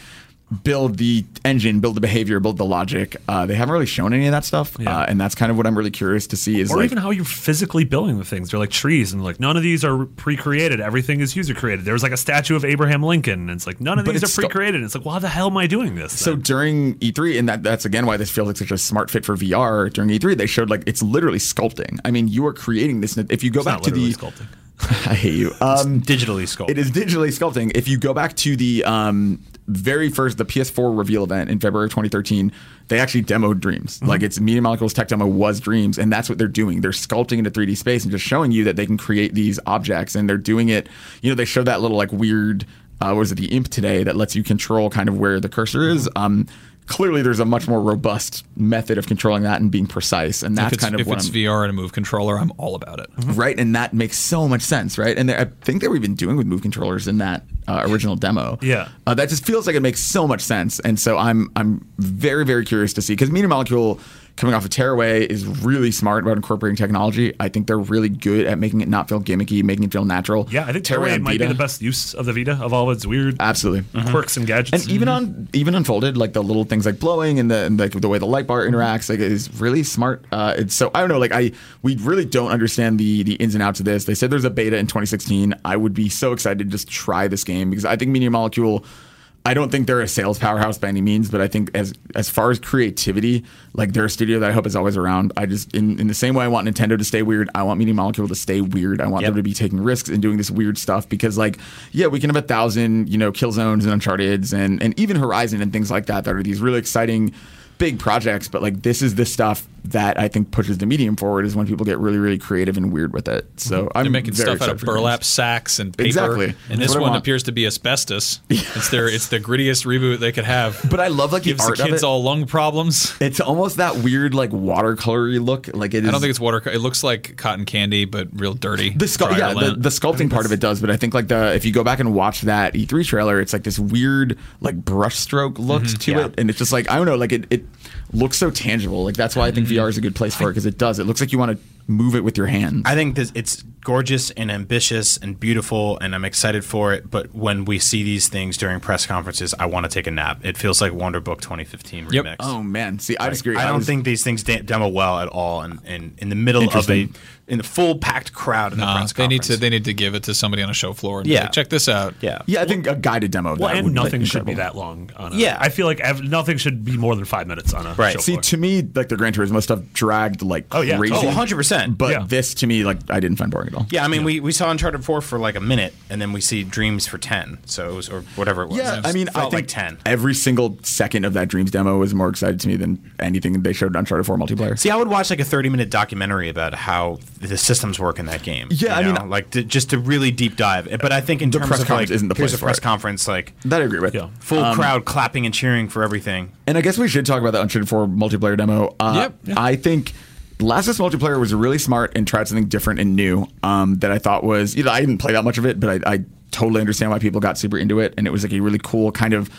build the engine, build the behavior, build the logic. Uh, they haven't really shown any of that stuff, Yeah. uh, and that's kind of what I'm really curious to see. Is or like, even how you're physically building the things. They're like trees, and like none of these are pre-created. Everything is user-created. There was like a statue of Abraham Lincoln, and it's like none of these are pre-created. And it's like, well, how the hell am I doing this? So then? during E3, and that, that's again why this feels like such a smart fit for VR. During E3, they showed like it's literally sculpting. I mean, you are creating this. If you go it's back to the, sculpting. (laughs) I hate you. Um, digitally sculpted. It is digitally sculpting. If you go back to the um, very first, the PS4 reveal event in February of 2013, they actually demoed Dreams. Mm-hmm. Like it's Media Molecules tech demo was Dreams, and that's what they're doing. They're sculpting into 3D space and just showing you that they can create these objects, and they're doing it. You know, they show that little like weird. Uh, what was it the imp today that lets you control kind of where the cursor is? Mm-hmm. Um, clearly, there's a much more robust method of controlling that and being precise, and if that's kind of if what it's I'm, VR and a move controller, I'm all about it. right? And that makes so much sense, right? And they- I think they were even doing with move controllers in that uh, original demo. Yeah. uh, that just feels like it makes so much sense. And so I'm I'm very very curious to see because Media Molecule coming off of Tearaway is really smart about incorporating technology. I think they're really good at making it not feel gimmicky, making it feel natural. Yeah, I think Tearaway might be the best use of the Vita of all its weird Absolutely. quirks and gadgets. And even on even unfolded, like the little things like blowing and the and like the way the light bar interacts, like is really smart. Uh, it's so I don't know, like I we really don't understand the the ins and outs of this. They said there's a beta in 2016. I would be so excited to just try this game because I think Media Molecule. I don't think they're a sales powerhouse by any means, but I think as as far as creativity, like they're a studio that I hope is always around. I just in, in the same way I want Nintendo to stay weird, I want Media Molecule to stay weird. I want Yep. them to be taking risks and doing this weird stuff because like yeah, we can have a thousand, you know, kill zones and Uncharted's and and even Horizon and things like that that are these really exciting big projects, but like this is the stuff that I think pushes the medium forward is when people get really, really creative and weird with it. So mhm. I'm They're making stuff out of burlap sacks and paper. Exactly. And That's this one appears to be asbestos. (laughs) It's their it's the grittiest reboot they could have. (laughs) But I love like the Gives the of kids all lung problems. It's almost that weird like watercolory look. Like it is. I don't think it's water. It looks like cotton candy, but real dirty. The Dry yeah, the, the sculpting part of it does, but I think like the if you go back and watch that E3 trailer, it's like this weird like brushstroke looks mm-hmm. to Yeah. it, and it's just like I don't know, like it, it looks so tangible. Like that's why I think mm-hmm. VR is a good place for it because it does. It looks like you want to move it with your hands. I think this, it's gorgeous and ambitious and beautiful, and I'm excited for it. But when we see these things during press conferences, I want to take a nap. It feels like Wonder Book 2015 Yep. remix. oh man, see, I disagree. I don't was- think these things de- demo well at all, and in, in, in the middle of a in the full packed crowd in the Nah, press they need to they need to give it to somebody on a show floor and Yeah. like, check this out. yeah, Yeah, I think a guided demo. Of well, that and would be nothing should be that long. On a, Yeah. I feel like ev- nothing should be more than five minutes on a Right. show See, floor. to me, like the Gran Turismo stuff dragged like Oh, yeah. crazy. Oh, 100%. But Yeah. this to me, like, I didn't find boring at all. Yeah, I mean, we, we saw Uncharted 4 for like a minute, and then we see Dreams for 10. So it was, or whatever it was. Yeah, It I mean, I think like 10. every single second of that Dreams demo was more excited to me than anything they showed Uncharted 4 multiplayer. See, I would watch like a 30 minute documentary about how the systems work in that game. Yeah, you I mean- like to, just to really deep dive. But I think in The terms press of conference like, isn't the here's place a press it. conference, like that I agree with. Yeah. full crowd clapping and cheering for everything. And I guess we should talk about the Uncharted 4 multiplayer demo. Uh, Yep, yeah. I think Last of Us multiplayer was really smart and tried something different and new um, that I thought was, you know, I didn't play that much of it, but I, I totally understand why people got super into it. And it was like a really cool kind of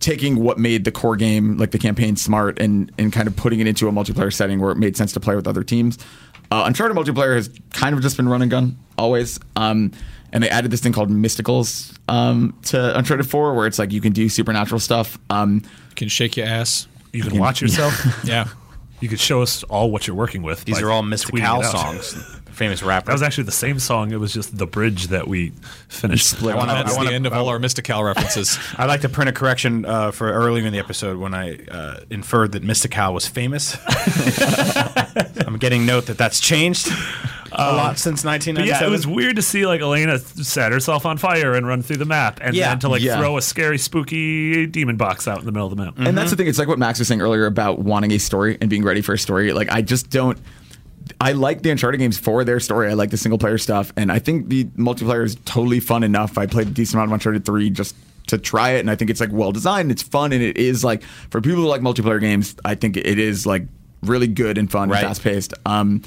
taking what made the core game, like the campaign, smart and, and kind of putting it into a multiplayer setting where it made sense to play with other teams. Uh, Uncharted multiplayer has kind of just been run and gun always. Um, and they added this thing called Mysticals um, to Uncharted 4 where it's like you can do supernatural stuff. Um, You can shake your ass. You can watch yourself. (laughs) Yeah. You could show us all what you're working with. These are all tweeting Mystic it Cal songs. Famous rapper. That was actually the same song. It was just the bridge that we finished. split wanna- That's I wanna- the end of all our Mystical references. (laughs) I'd like to print a correction uh, for earlier in the episode when I uh, inferred that Mystical was famous. (laughs) I'm getting note that that's changed a lot since But 1997. yeah, it was weird to see like Elena set herself on fire and run through the map, and Yeah. then to like Yeah. throw a scary, spooky demon box out in the middle of the map. And that's the thing. It's like what Max was saying earlier about wanting a story and being ready for a story. Like I just don't. I like the Uncharted games for their story. I like the single player stuff, and I think the multiplayer is totally fun enough. I played a decent amount of Uncharted Three just to try it, and I think it's like well designed. It's fun, and it is like for people who like multiplayer games. I think it is like really good and fun Right. and fast paced. Um,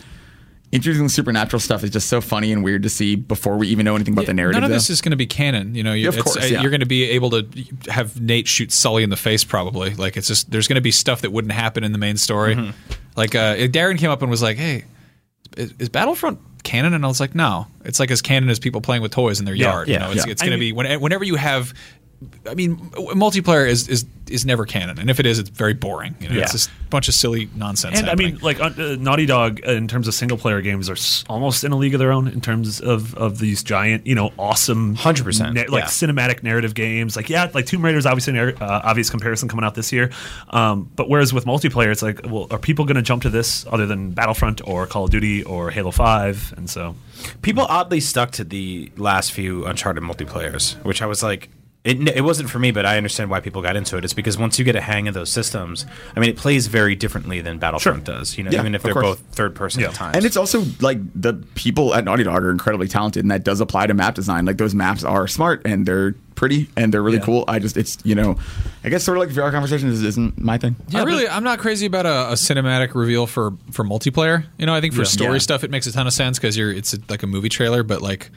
introducing supernatural stuff is just so funny and weird to see before we even know anything about the narrative. None of though. this is going to be canon. You know, you, Of it's- course, uh, yeah. you're going to be able to have Nate shoot Sully in the face. Probably, like it's just there's going to be stuff that wouldn't happen in the main story. Mm-hmm. Like uh, Darren came up and was like, "Hey, is, is Battlefront canon?" And I was like, "No, it's like as canon as people playing with toys in their Yeah, yard. yeah, you know, it's, yeah. it's I going to mean- be when, whenever you have." I mean, w- multiplayer is is is never canon, and if it is, it's very boring. You know, Yeah. it's just a bunch of silly nonsense. And I mean, like uh, uh, Naughty Dog, uh, in terms of single player games, are s- almost in a league of their own in terms of, of these giant, you know, awesome, 100%, like yeah. cinematic narrative games. Like, yeah, like Tomb Raider is obviously an uh, obvious comparison coming out this year. Um, but whereas with multiplayer, it's like, well, are people going to jump to this other than Battlefront or Call of Duty or Halo Five? And so, People oddly stuck to the last few Uncharted multiplayers, which I was like, it, it wasn't for me, but I understand why people got into it. It's because once you get a hang of those systems, I mean, it plays very differently than Battlefront does. You know, Yeah, even if they're course. both third person Yeah. at times. And it's also like the people at Naughty Dog are incredibly talented, and that does apply to map design. Like those maps are smart and they're pretty and they're really Yeah. cool. I just, it's you know, I guess sort of like VR conversations isn't my thing. I really, I'm not crazy about a, a cinematic reveal for for multiplayer. You know, I think for story Yeah. stuff, it makes a ton of sense because you're it's a, like a movie trailer, but like.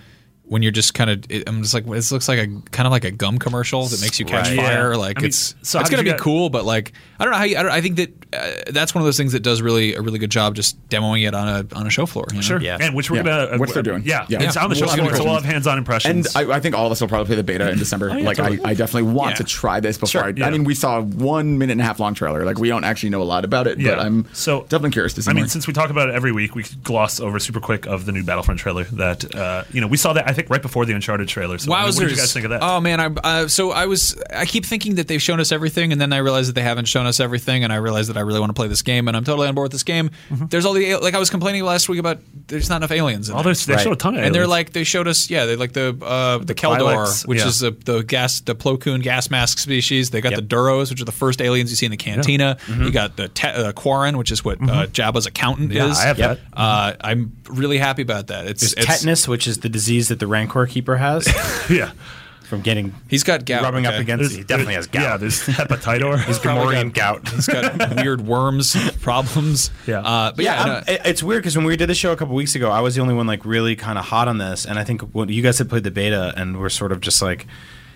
When you're just kind of, I'm just like, this looks like a kind of like a gum commercial that makes you catch Right. fire. Yeah. Like I mean, it's, so it's gonna be get- cool, but like, I don't know how. You, I, don't, I think that uh, that's one of those things that does really a really good job just demoing it on a on a show floor. you know? sure, Yeah. and which we're Yeah. gonna, uh, Which they're doing. Yeah, Yeah. it's on the show We'll floor, so we'll impressions. have hands-on And impressions. I, I think all of us will probably play the beta in (laughs) December. yeah, like totally. I, I definitely want Yeah. to try this before. Sure, I, yeah. I mean, we saw one minute and a half long trailer. Like we don't actually know a lot about it, Yeah. but I'm So- definitely curious to see I mean, since we talk about it every week, we could gloss over super quick of the new Battlefront trailer. That uh, you know, we saw that I think right before the Uncharted trailer. So I mean, Wowzers! what did you guys think of that? Oh man, I uh, so I was I keep thinking that they've shown us everything, and then I realize that they haven't shown us everything, and I realize that I really want to play this game, and I'm totally on board with this game. There's all the like I was complaining last week about there's not enough aliens. In oh, there. there's, they Right. showed a ton of aliens. and they're like they showed us yeah they like the uh, the, Kel Dor Twi'leks, which yeah. is the, the gas the Plo Koon gas mask species they got Yep. the Duros which are the first aliens you see in the cantina you got the te- uh, Quarren which is what uh, Jabba's accountant Yeah, is I have Yep. that. uh, I'm really happy about that it's, There's it's tetanus, which is the disease that the Rancor Keeper has (laughs) yeah, from getting he's got gout rubbing up okay. against. He definitely has gout. Yeah, there's hepatitis. (laughs) He's Gamorrean gout. (laughs) He's got weird worms problems. Yeah. uh, but yeah, Yeah, no, I'm- it's weird because when we did the show a couple weeks ago, I was the only one like really kind of hot on this, and I think when you guys had played the beta and were sort of just like,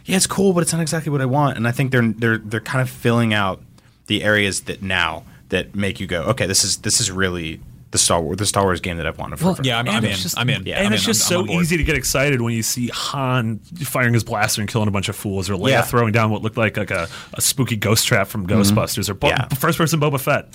yeah, it's cool, but it's not exactly what I want. And I think they're they're they're kind of filling out the areas that now that make you go, okay, this is this is really the Star Wars the Star Wars game that I've wanted for. yeah, I'm, I'm in. just- I'm in. yeah, and I'm it's in. just I'm- I'm so easy to get excited when you see Han firing his blaster and killing a bunch of fools, or Leia Yeah. throwing down what looked like like a, a spooky ghost trap from mm-hmm. Ghostbusters, or Bo- Yeah. first person Boba Fett.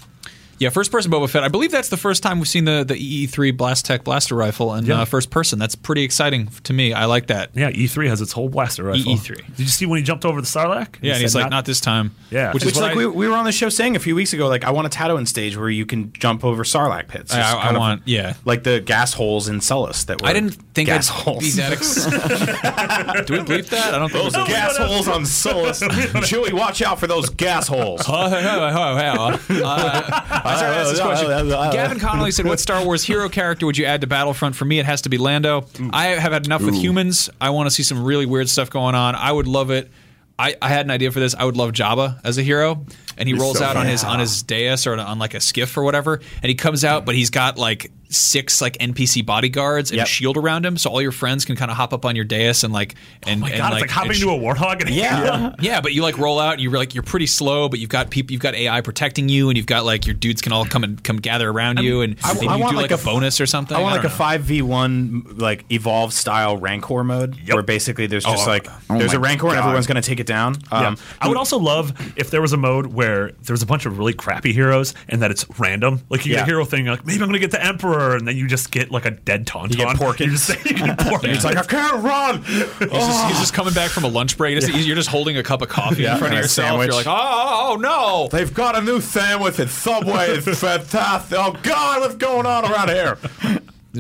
Yeah, first person Boba Fett. I believe that's the first time we've seen the the EE3 BlasTech blaster rifle in Yeah. uh, first person. That's pretty exciting to me. I like that. Yeah, E3 has its whole blaster rifle. EE3. Did you see when he jumped over the Sarlacc? Yeah, and he's like, not, this time. Yeah. which, Which is like I, we, we were on the show saying a few weeks ago, like I want a Tatooine stage where you can jump over Sarlacc pits. I- Just I kind of want- yeah. like the gas holes in Sullust that were I didn't think gas I'd holes. be that. Ex- (laughs) Do we bleep that? I don't think. Those we do. gas holes on Sullust. (laughs) Chewie, watch out for those gas holes. Oh, hey, hey, oh. Uh, I started asking this question. Gavin Connolly said, "What Star Wars hero character would you add to Battlefront? For me, it has to be Lando. I have had enough with humans. I want to see some really weird stuff going on. I would love it. I, I had an idea for this. I would love Jabba as a hero, and he rolls so out on his on his dais or on like a skiff or whatever, and he comes out, but he's got like six like NPC bodyguards and Yep. a shield around him, so all your friends can kind of hop up on your dais and like and Oh my and god, like, it's like hopping and sh- into a warthog. And a Yeah. (laughs) yeah, but you like roll out and you're like you're pretty slow, but you've got people, you've got AI protecting you, and you've got like your dudes can all come and come gather around you, and I- maybe I you want do like, like a, a- bonus or something. I want like a five v one like evolved style Rancor mode where basically there's just Oh, like oh there's a Rancor and everyone's gonna take it down. Yeah. Um, I would also love if there was a mode where there's a bunch of really crappy heroes and that it's random. Like you get Yeah. a hero thing, like maybe I'm gonna get the Emperor, and then you just get like a dead Tauntaun. You get (laughs) Porkins. You're just, you get (laughs) Porkins. He's like I can't run. He's, just, he's just coming back from a lunch break. Just- You're just holding a cup of coffee Yeah, in front of and a yourself. sandwich. You're like, oh oh, oh, oh no. They've got a new sandwich at Subway. It's (laughs) fantastic. Oh God, what's going on around here?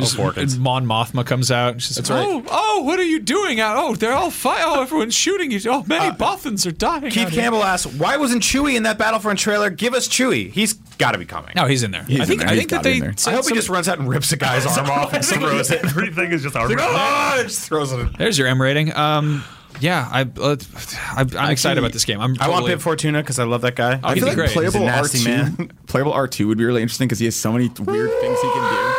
Just, Porkins. and Mon Mothma comes out. And she's like, right. oh, oh, what are you doing out? Oh, they're all fi- Oh, everyone's shooting you. Oh, many Bothans are dying. Keith out here." Campbell asks, "Why wasn't Chewie in that Battlefront trailer? Give us Chewie. He's got to be coming." No, he's in there. I in think. there. I think that they. I said hope he just runs out and rips a guy's (laughs) arm off and throws it. Everything is just armor. Oh, just throws it. There's your M rating. Um, yeah, I, uh, I I'm excited about this game. I'm. I want totally- Bib Fortuna because I love that guy. Oh, I he'd feel like great. Playable nasty R2, (laughs) playable R2 would be really interesting because he has so many weird things he can do.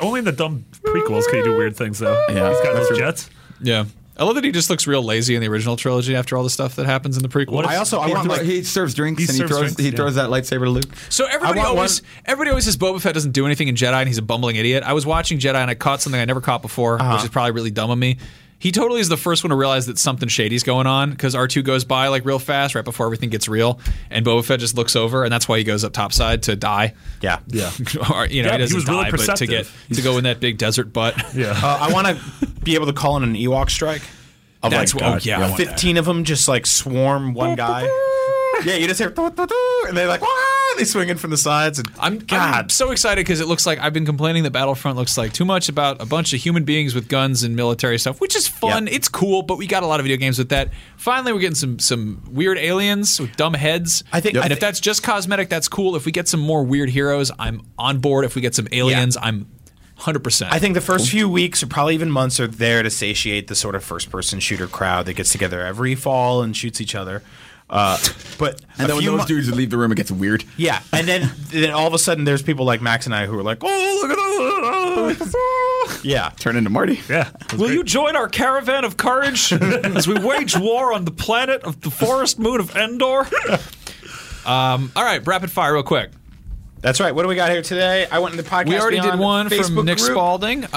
Only, only in the dumb prequels can you do weird things though. Yeah, he's got that's those true. jets. Yeah. I love that he just looks real lazy in the original trilogy after all the stuff that happens in the prequel. I also I He, want like he serves drinks He and he throws drinks, he yeah. throws that lightsaber to Luke. So everybody always one- everybody always says Boba Fett doesn't do anything in Jedi and he's a bumbling idiot. I was watching Jedi and I caught something I never caught before, Uh-huh. which is probably really dumb of me. He totally is the first one to realize that something shady's going on because R2 goes by like real fast right before everything gets real, and Boba Fett just looks over, and that's why he goes up topside to die. Yeah. Yeah. (laughs) or, you know, Yeah, he he doesn't was really die, but to get to go in that big desert butt. (laughs) Yeah. Uh, I want to be able to call in an Ewok strike. Of That's like, what- oh, yeah, I fifteen of them just like swarm one guy. (laughs) yeah, you just hear and they're like, "Wah!" They swing in from the sides. And I'm, God. I'm so excited because it looks like I've been complaining that Battlefront looks like too much about a bunch of human beings with guns and military stuff, which is fun. Yep. It's cool, but we got a lot of video games with that. Finally, we're getting some some weird aliens with dumb heads. I think- and I if that's just cosmetic, that's cool. If we get some more weird heroes, I'm on board. If we get some aliens, I'm hundred percent. I think the first few weeks or probably even months are there to satiate the sort of first-person shooter crowd that gets together every fall and shoots each other. Uh, but And then when those mo- dudes leave the room, it gets weird. yeah, and then then all of a sudden there's people like Max and I who are like, oh look at those, (laughs) yeah. Turn into Marty. Yeah. Will you join our caravan of courage (laughs) as we wage war on the planet of the forest moon of Endor? (laughs) Um, all right, rapid fire, real quick. That's right. What do we got here today? I went in the podcast. We already did one Facebook from Nick group. Spalding. and Uh,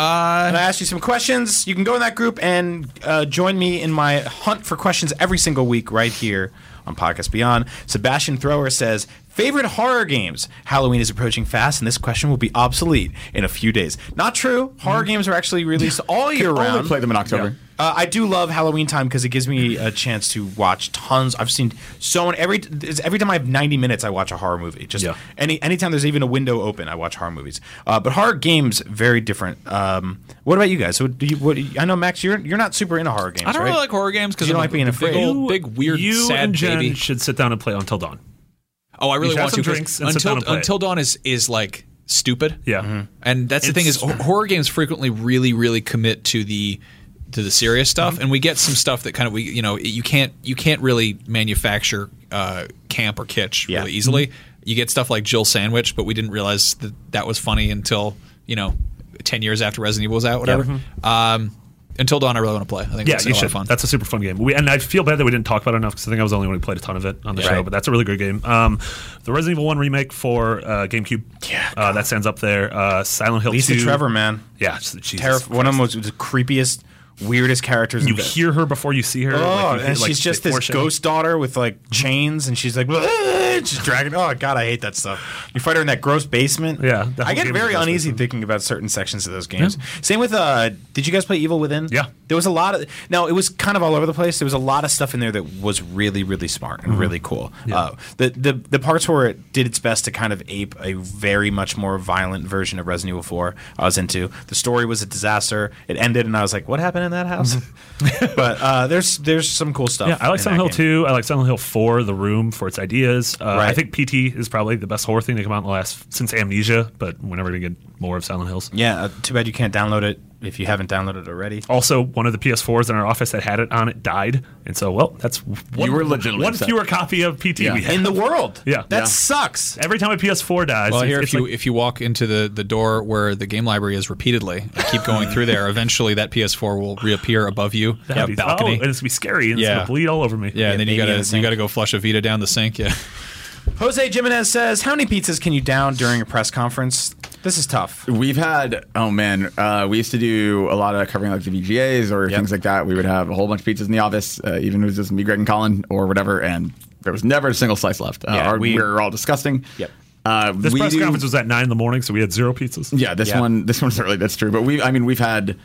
I asked you some questions. You can go in that group and uh, join me in my hunt for questions every single week right here on Podcast Beyond. Sebastian Thrower says, favorite horror games? Halloween is approaching fast, and this question will be obsolete in a few days. Not true. Horror games are actually released all year Only round. play them in October. Uh, I do love Halloween time because it gives me a chance to watch tons. I've seen so many every every time I have ninety minutes, I watch a horror movie. Just Yeah. any anytime there's even a window open, I watch horror movies. Uh, but horror games very different. Um, what about you guys? So do you, what, I know Max, you're you're not super into horror games. I don't right? really like horror games because You don't like being big, afraid? old, big weird you sad and Jen baby. should sit down and play Until Dawn. Oh, I really should want some to. 'cause drinks and sit Until down and play. Until Dawn is is like stupid. Yeah. Mm-hmm. And that's the thing is It's- hor- horror games frequently really really commit to the to the serious stuff Mm-hmm. and we get some stuff that kind of we you know you can't you can't really manufacture uh, camp or kitsch Yeah. Mm-hmm. really easily. You get stuff like Jill Sandwich, but we didn't realize that that was funny until you know ten years after Resident Evil was out, whatever. Um, Until Dawn, I really want to play. I think Yeah, that's you a lot should. of fun. That's a super fun game. We, and I feel bad that we didn't talk about it enough because I think I was the only one who played a ton of it on the show. Right. But that's a really good game. Um, the Resident Evil One remake for uh, GameCube. Yeah, uh, that stands up there. Uh, Silent Hill Lisa 2. Trevor, man. Yeah, Jesus Terrif- one of Christ. them was the creepiest, weirdest characters. You in hear her before you see her. Oh, like, you hear, and like, she's just this foreshadowing. ghost daughter with like chains, and she's like, she's dragging. Oh God, I hate that stuff. You fight her in that gross basement. Yeah, I get very uneasy basement. thinking about certain sections of those games. Same with. uh Did you guys play Evil Within? Yeah. there was a lot of. No, it was kind of all over the place. There was a lot of stuff in there that was really, really smart and really cool. Uh, the the the parts where it did its best to kind of ape a very much more violent version of Resident Evil 4. I was into. The story was a disaster. It ended, and I was like, "What happened in that house?" (laughs) but uh, there's there's some cool stuff. Yeah, I like Silent Hill that game. 2. I like Silent Hill 4, The Room, for its ideas. Uh, I think PT is probably the best horror thing to come out in the last since Amnesia, but whenever we're never going to get more of Silent Hills. Yeah, uh, too bad you can't download it if you haven't downloaded it already. Also, one of the PS4s in our office that had it on it died, and so well, that's one, were legitimately one upset. fewer copy of PT Yeah. we have. In the world. (laughs) Yeah. That Yeah. sucks. Every time a PS4 dies, Well, it's, here, it's if you like- if you walk into the, the door where the game library is repeatedly and keep going through there, (laughs) eventually that PS4 will reappear above you, that'd that be- oh, balcony. Oh, and it's gonna be scary, and it's Yeah. gonna bleed all over me. yeah, and then you gotta the you gotta go flush a Vita down the sink. Yeah, Jose Jimenez says, "How many pizzas can you down during a press conference?" This is tough. We've had oh man, uh, we used to do a lot of covering like the VGAs or Yep. things like that. We would have a whole bunch of pizzas in the office, uh, even if it was just me, Greg, and Colin or whatever, and there was never a single slice left. Uh, Yeah, our- we- we, were all disgusting. Yep. Uh, This we press do- conference was at nine in the morning, so we had zero pizzas. Yeah, this Yeah. one, this one certainly that's true. But we, I mean, we've had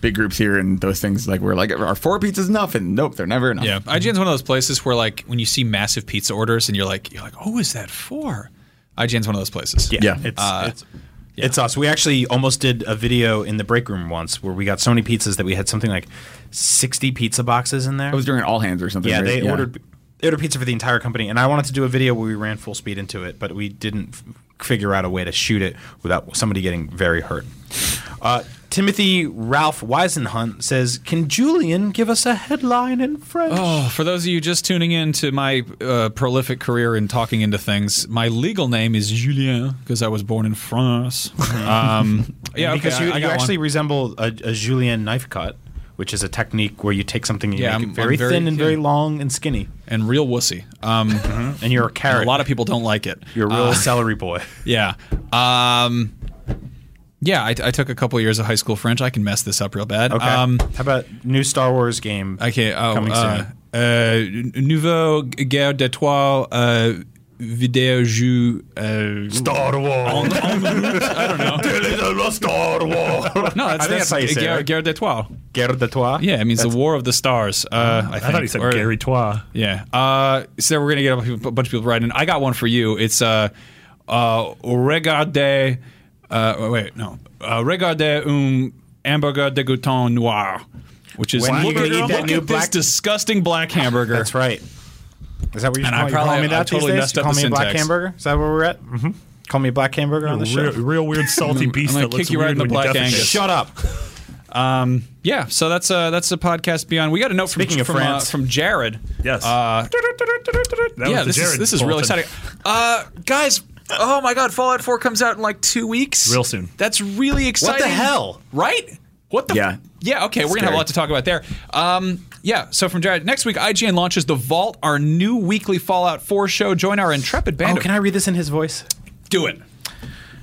big groups here, and those things like we're like, are four pizzas enough? And nope, they're never enough. yeah. IGN's one of those places where like when you see massive pizza orders and you're like you're like, oh, is that for? IGN's one of those places. Yeah. it's Uh, it's, it's us. We actually almost did a video in the break room once where we got so many pizzas that we had something like sixty pizza boxes in there. It was during all hands or something. yeah, right? they ordered they ordered pizza for the entire company, and I wanted to do a video where we ran full speed into it, but we didn't f- figure out a way to shoot it without somebody getting very hurt. Uh, Timothy Ralph Weisenhunt says, "Can Julian give us a headline in French?" Oh, for those of you just tuning in to my uh, prolific career in talking into things, my legal name is Julien because I was born in France. (laughs) um, yeah, because okay, you, I, I you actually one. resemble a, a julienne knife cut, which is a technique where you take something and you Yeah, make I'm- it very, very- thin and very long and skinny, and real wussy. Um, and you're a carrot. a lot of people don't like it. you're a real Uh, celery boy. (laughs) Yeah. Um, Yeah, I, I took a couple years of high school French. I can mess this up real bad. Okay. Um, How about new Star Wars game? okay. Oh, Coming uh, uh, nouveau guerre d'étoiles uh, vidéo jeu. Uh, Star Wars. I don't know. Star Wars. (laughs) No, that's, I think that's how you say it, guerre, right? guerre d'étoiles. Guerre de Toi. Yeah, it means the War of the Stars. Uh, I, I thought he said Or- Gary Tois. Yeah. Uh, so we're gonna get a bunch of- a bunch of people writing. I got one for you. It's uh, uh, regardez. Uh, wait, no. Uh, regardez un hamburger dégoûtant noir, which is When are you gonna look eat at- that new at this disgusting black hamburger. That's right. Is that what you're And I calling, you probably- calling me I that totally these days? messed You up call the me a black hamburger? Is that where we're at? Mm-hmm. Call me a black hamburger on the show. Real, real weird (laughs) salty I'm beast gonna that looks kick you right in the black. Angus. Shut up. Um, yeah. So that's uh, that's a podcast beyond. We got a note from Speaking of from, uh, from Jared. Yes. Uh, That yeah, the this is Jared this is really exciting. Uh, guys, oh my God, Fallout 4 comes out in like two weeks. Real soon. That's really exciting. What the hell? Right? What the? Yeah. Yeah. Okay, we're gonna have a lot to talk about there. Um, yeah. So from Jared, next week IGN launches the Vault, our new weekly Fallout 4 show. Join our intrepid band. Oh, of- can I read this in his voice? do it?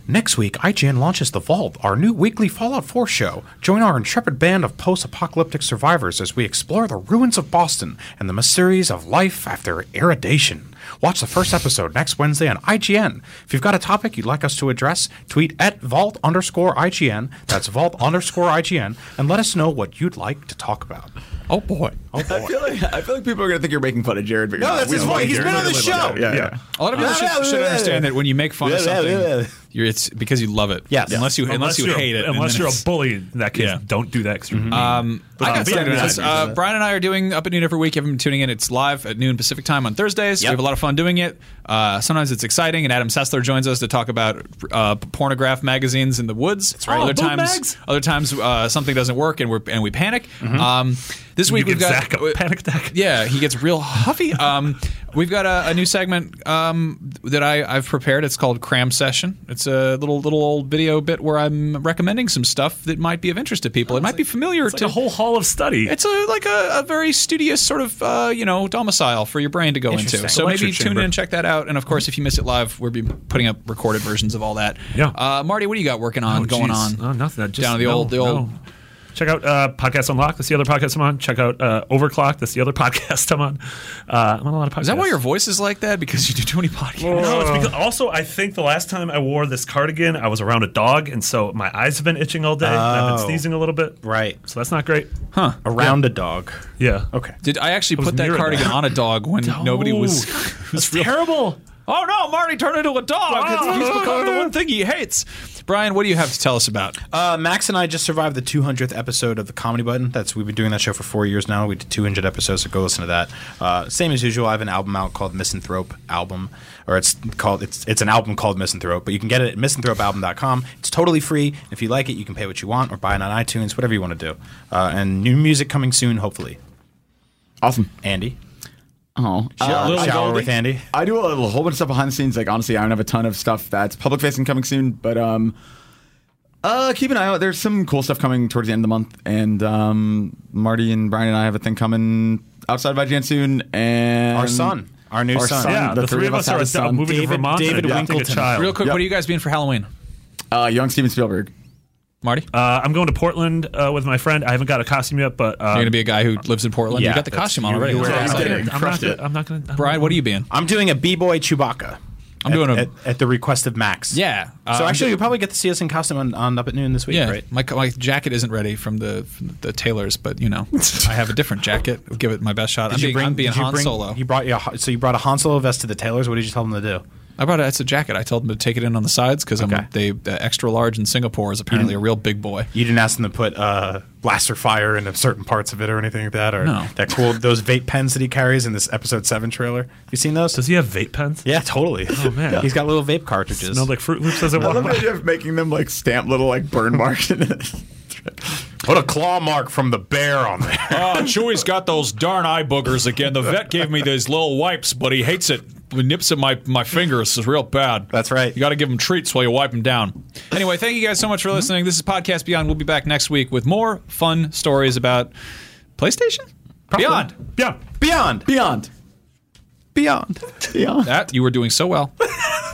Next week, IGN launches The Vault, our new weekly Fallout 4 show. Join our intrepid band of post apocalyptic survivors as we explore the ruins of Boston and the mysteries of life after irradiation. Watch the first episode next Wednesday on IGN. If you've got a topic you'd like us to address, tweet at Vault underscore IGN, that's Vault underscore IGN, and let us know what you'd like to talk about. Oh boy. Oh, I feel like I feel like people are gonna think you're making fun of Jared. But No, you're that's his love voice. He's Jared. been on the show. Yeah, yeah. Yeah. A lot of people should, should understand that when you make fun of something, you're, it's because you love it. Yes. Unless you unless, you you're, hate it. Unless you're a it's- bully, in that case, Yeah. don't do that. 'cause you're mean. Um, I got Uh, started yeah, with Uh, Brian and I are doing Up at Noon every week. You haven't been tuning in. It's live at noon Pacific time on Thursdays. We have a lot of fun doing it. Uh, sometimes it's exciting, and Adam Sessler joins us to talk about uh, pornograph magazines in the woods. That's right. Other Oh, boob times, mags. other times uh, something doesn't work, and we are and we panic. Um, this you week we've give got Zach a panic attack. yeah, he gets real huffy. Um, we've got a, a new segment um, that I, I've prepared. It's called Cram Session. It's a little little old video bit where I'm recommending some stuff that might be of interest to people. it might be familiar It's like to a whole hall of study. It's a like a, a very studious sort of uh, you know domicile for your brain to go into. So maybe tune in and check that out. And of course, if you miss it live, we'll be putting up recorded versions of all that. Yeah. Uh, Marty, what do you got working on, Oh, going geez. on? Oh, nothing. Just, down to the no, old the old. no. Check out uh, Podcast Unlocked. That's the other podcast I'm on. Check out uh, Overclock. That's the other (laughs) podcast I'm on. Uh, I'm on a lot of podcasts. Is that why your voice is like that? Because you do too many podcasts. No, it's because also I think the last time I wore this cardigan, I was around a dog, and so my eyes have been itching all day. and I've been Oh. sneezing a little bit. Right. So that's not great. Huh? Around a dog. Yeah. Okay. Did I actually was put that cardigan that. on a dog when (laughs) nobody was? That's real- terrible. Oh no, Marty turned into a dog. It's- He's (laughs) become the one thing he hates. Brian, what do you have to tell us about? Uh, Max and I just survived the 200th episode of the Comedy Button. That's we've been doing that show for four years now. We did 200 episodes, so go listen to that. Uh, same as usual. I have an album out called Misanthrope Album, or it's called it's it's an album called Misanthrope, but you can get it at misanthropealbum.com. It's totally free. If you like it, you can pay what you want or buy it on iTunes, whatever you want to do. Uh, and new music coming soon, hopefully. Awesome. Andy, Oh, shower, uh, shower I- with Andy. I do a, little- whole bunch of stuff behind the scenes. Like honestly, I don't have a ton of stuff that's public facing coming soon, but um, uh, keep an eye out. There's some cool stuff coming towards the end of the month, and um, Marty and Brian and I have a thing coming outside of IGN soon, and Our son, our new Our son. son. Yeah, the the, three of us have are a a son. moving David- to Vermont. David and adopting a Winkleton. Real quick, Yep. what are you guys being for Halloween? uh, young Steven Spielberg. Marty, Uh, I'm going to Portland uh, with my friend. I haven't got a costume yet, but uh, you're going to be a guy who lives in Portland. yeah, you got the costume on already. you That's wear awesome. it. I'm not, crushed gonna, it. I'm not going to. Brian, what are you being? I'm doing a b-boy Chewbacca. I'm at- doing a at, at the request of Max. yeah. So I'm actually, you'll probably get to see us in costume on, on Up at Noon this week, yeah, right? my my jacket isn't ready from the from the tailors, but you know, (laughs) I have a different jacket. I'll give it my best shot. I'm being, I'm being did you Han bring- Solo. You brought yeah, so you brought a Han Solo vest to the tailors. What did you tell them to do? I brought it. It's a jacket. I told them to take it in on the sides because Okay. I'm they the extra large in Singapore is apparently a real big boy. You didn't ask them to put uh, blaster fire into certain parts of it or anything like that, or No. that cool those vape pens that he carries in this episode seven trailer. Have you seen those? Does he have vape pens? yeah, totally. Oh man. he's got little vape cartridges. Smelled like Fruit Loops as I I walked love the idea of making them like stamp little like burn marks in it. (laughs) Put a claw mark from the bear on there. (laughs) Ah, oh, Chewy's got those darn eye boogers again. The vet gave me these little wipes, but he hates it. He nips at my, my fingers. It's real bad. That's right. You got to give him treats while you wipe him down. Anyway, thank you guys so much for listening. This is Podcast Beyond. We'll be back next week with more fun stories about PlayStation? Beyond. Yeah. Beyond, Beyond. beyond. Beyond. That you were doing so well. (laughs)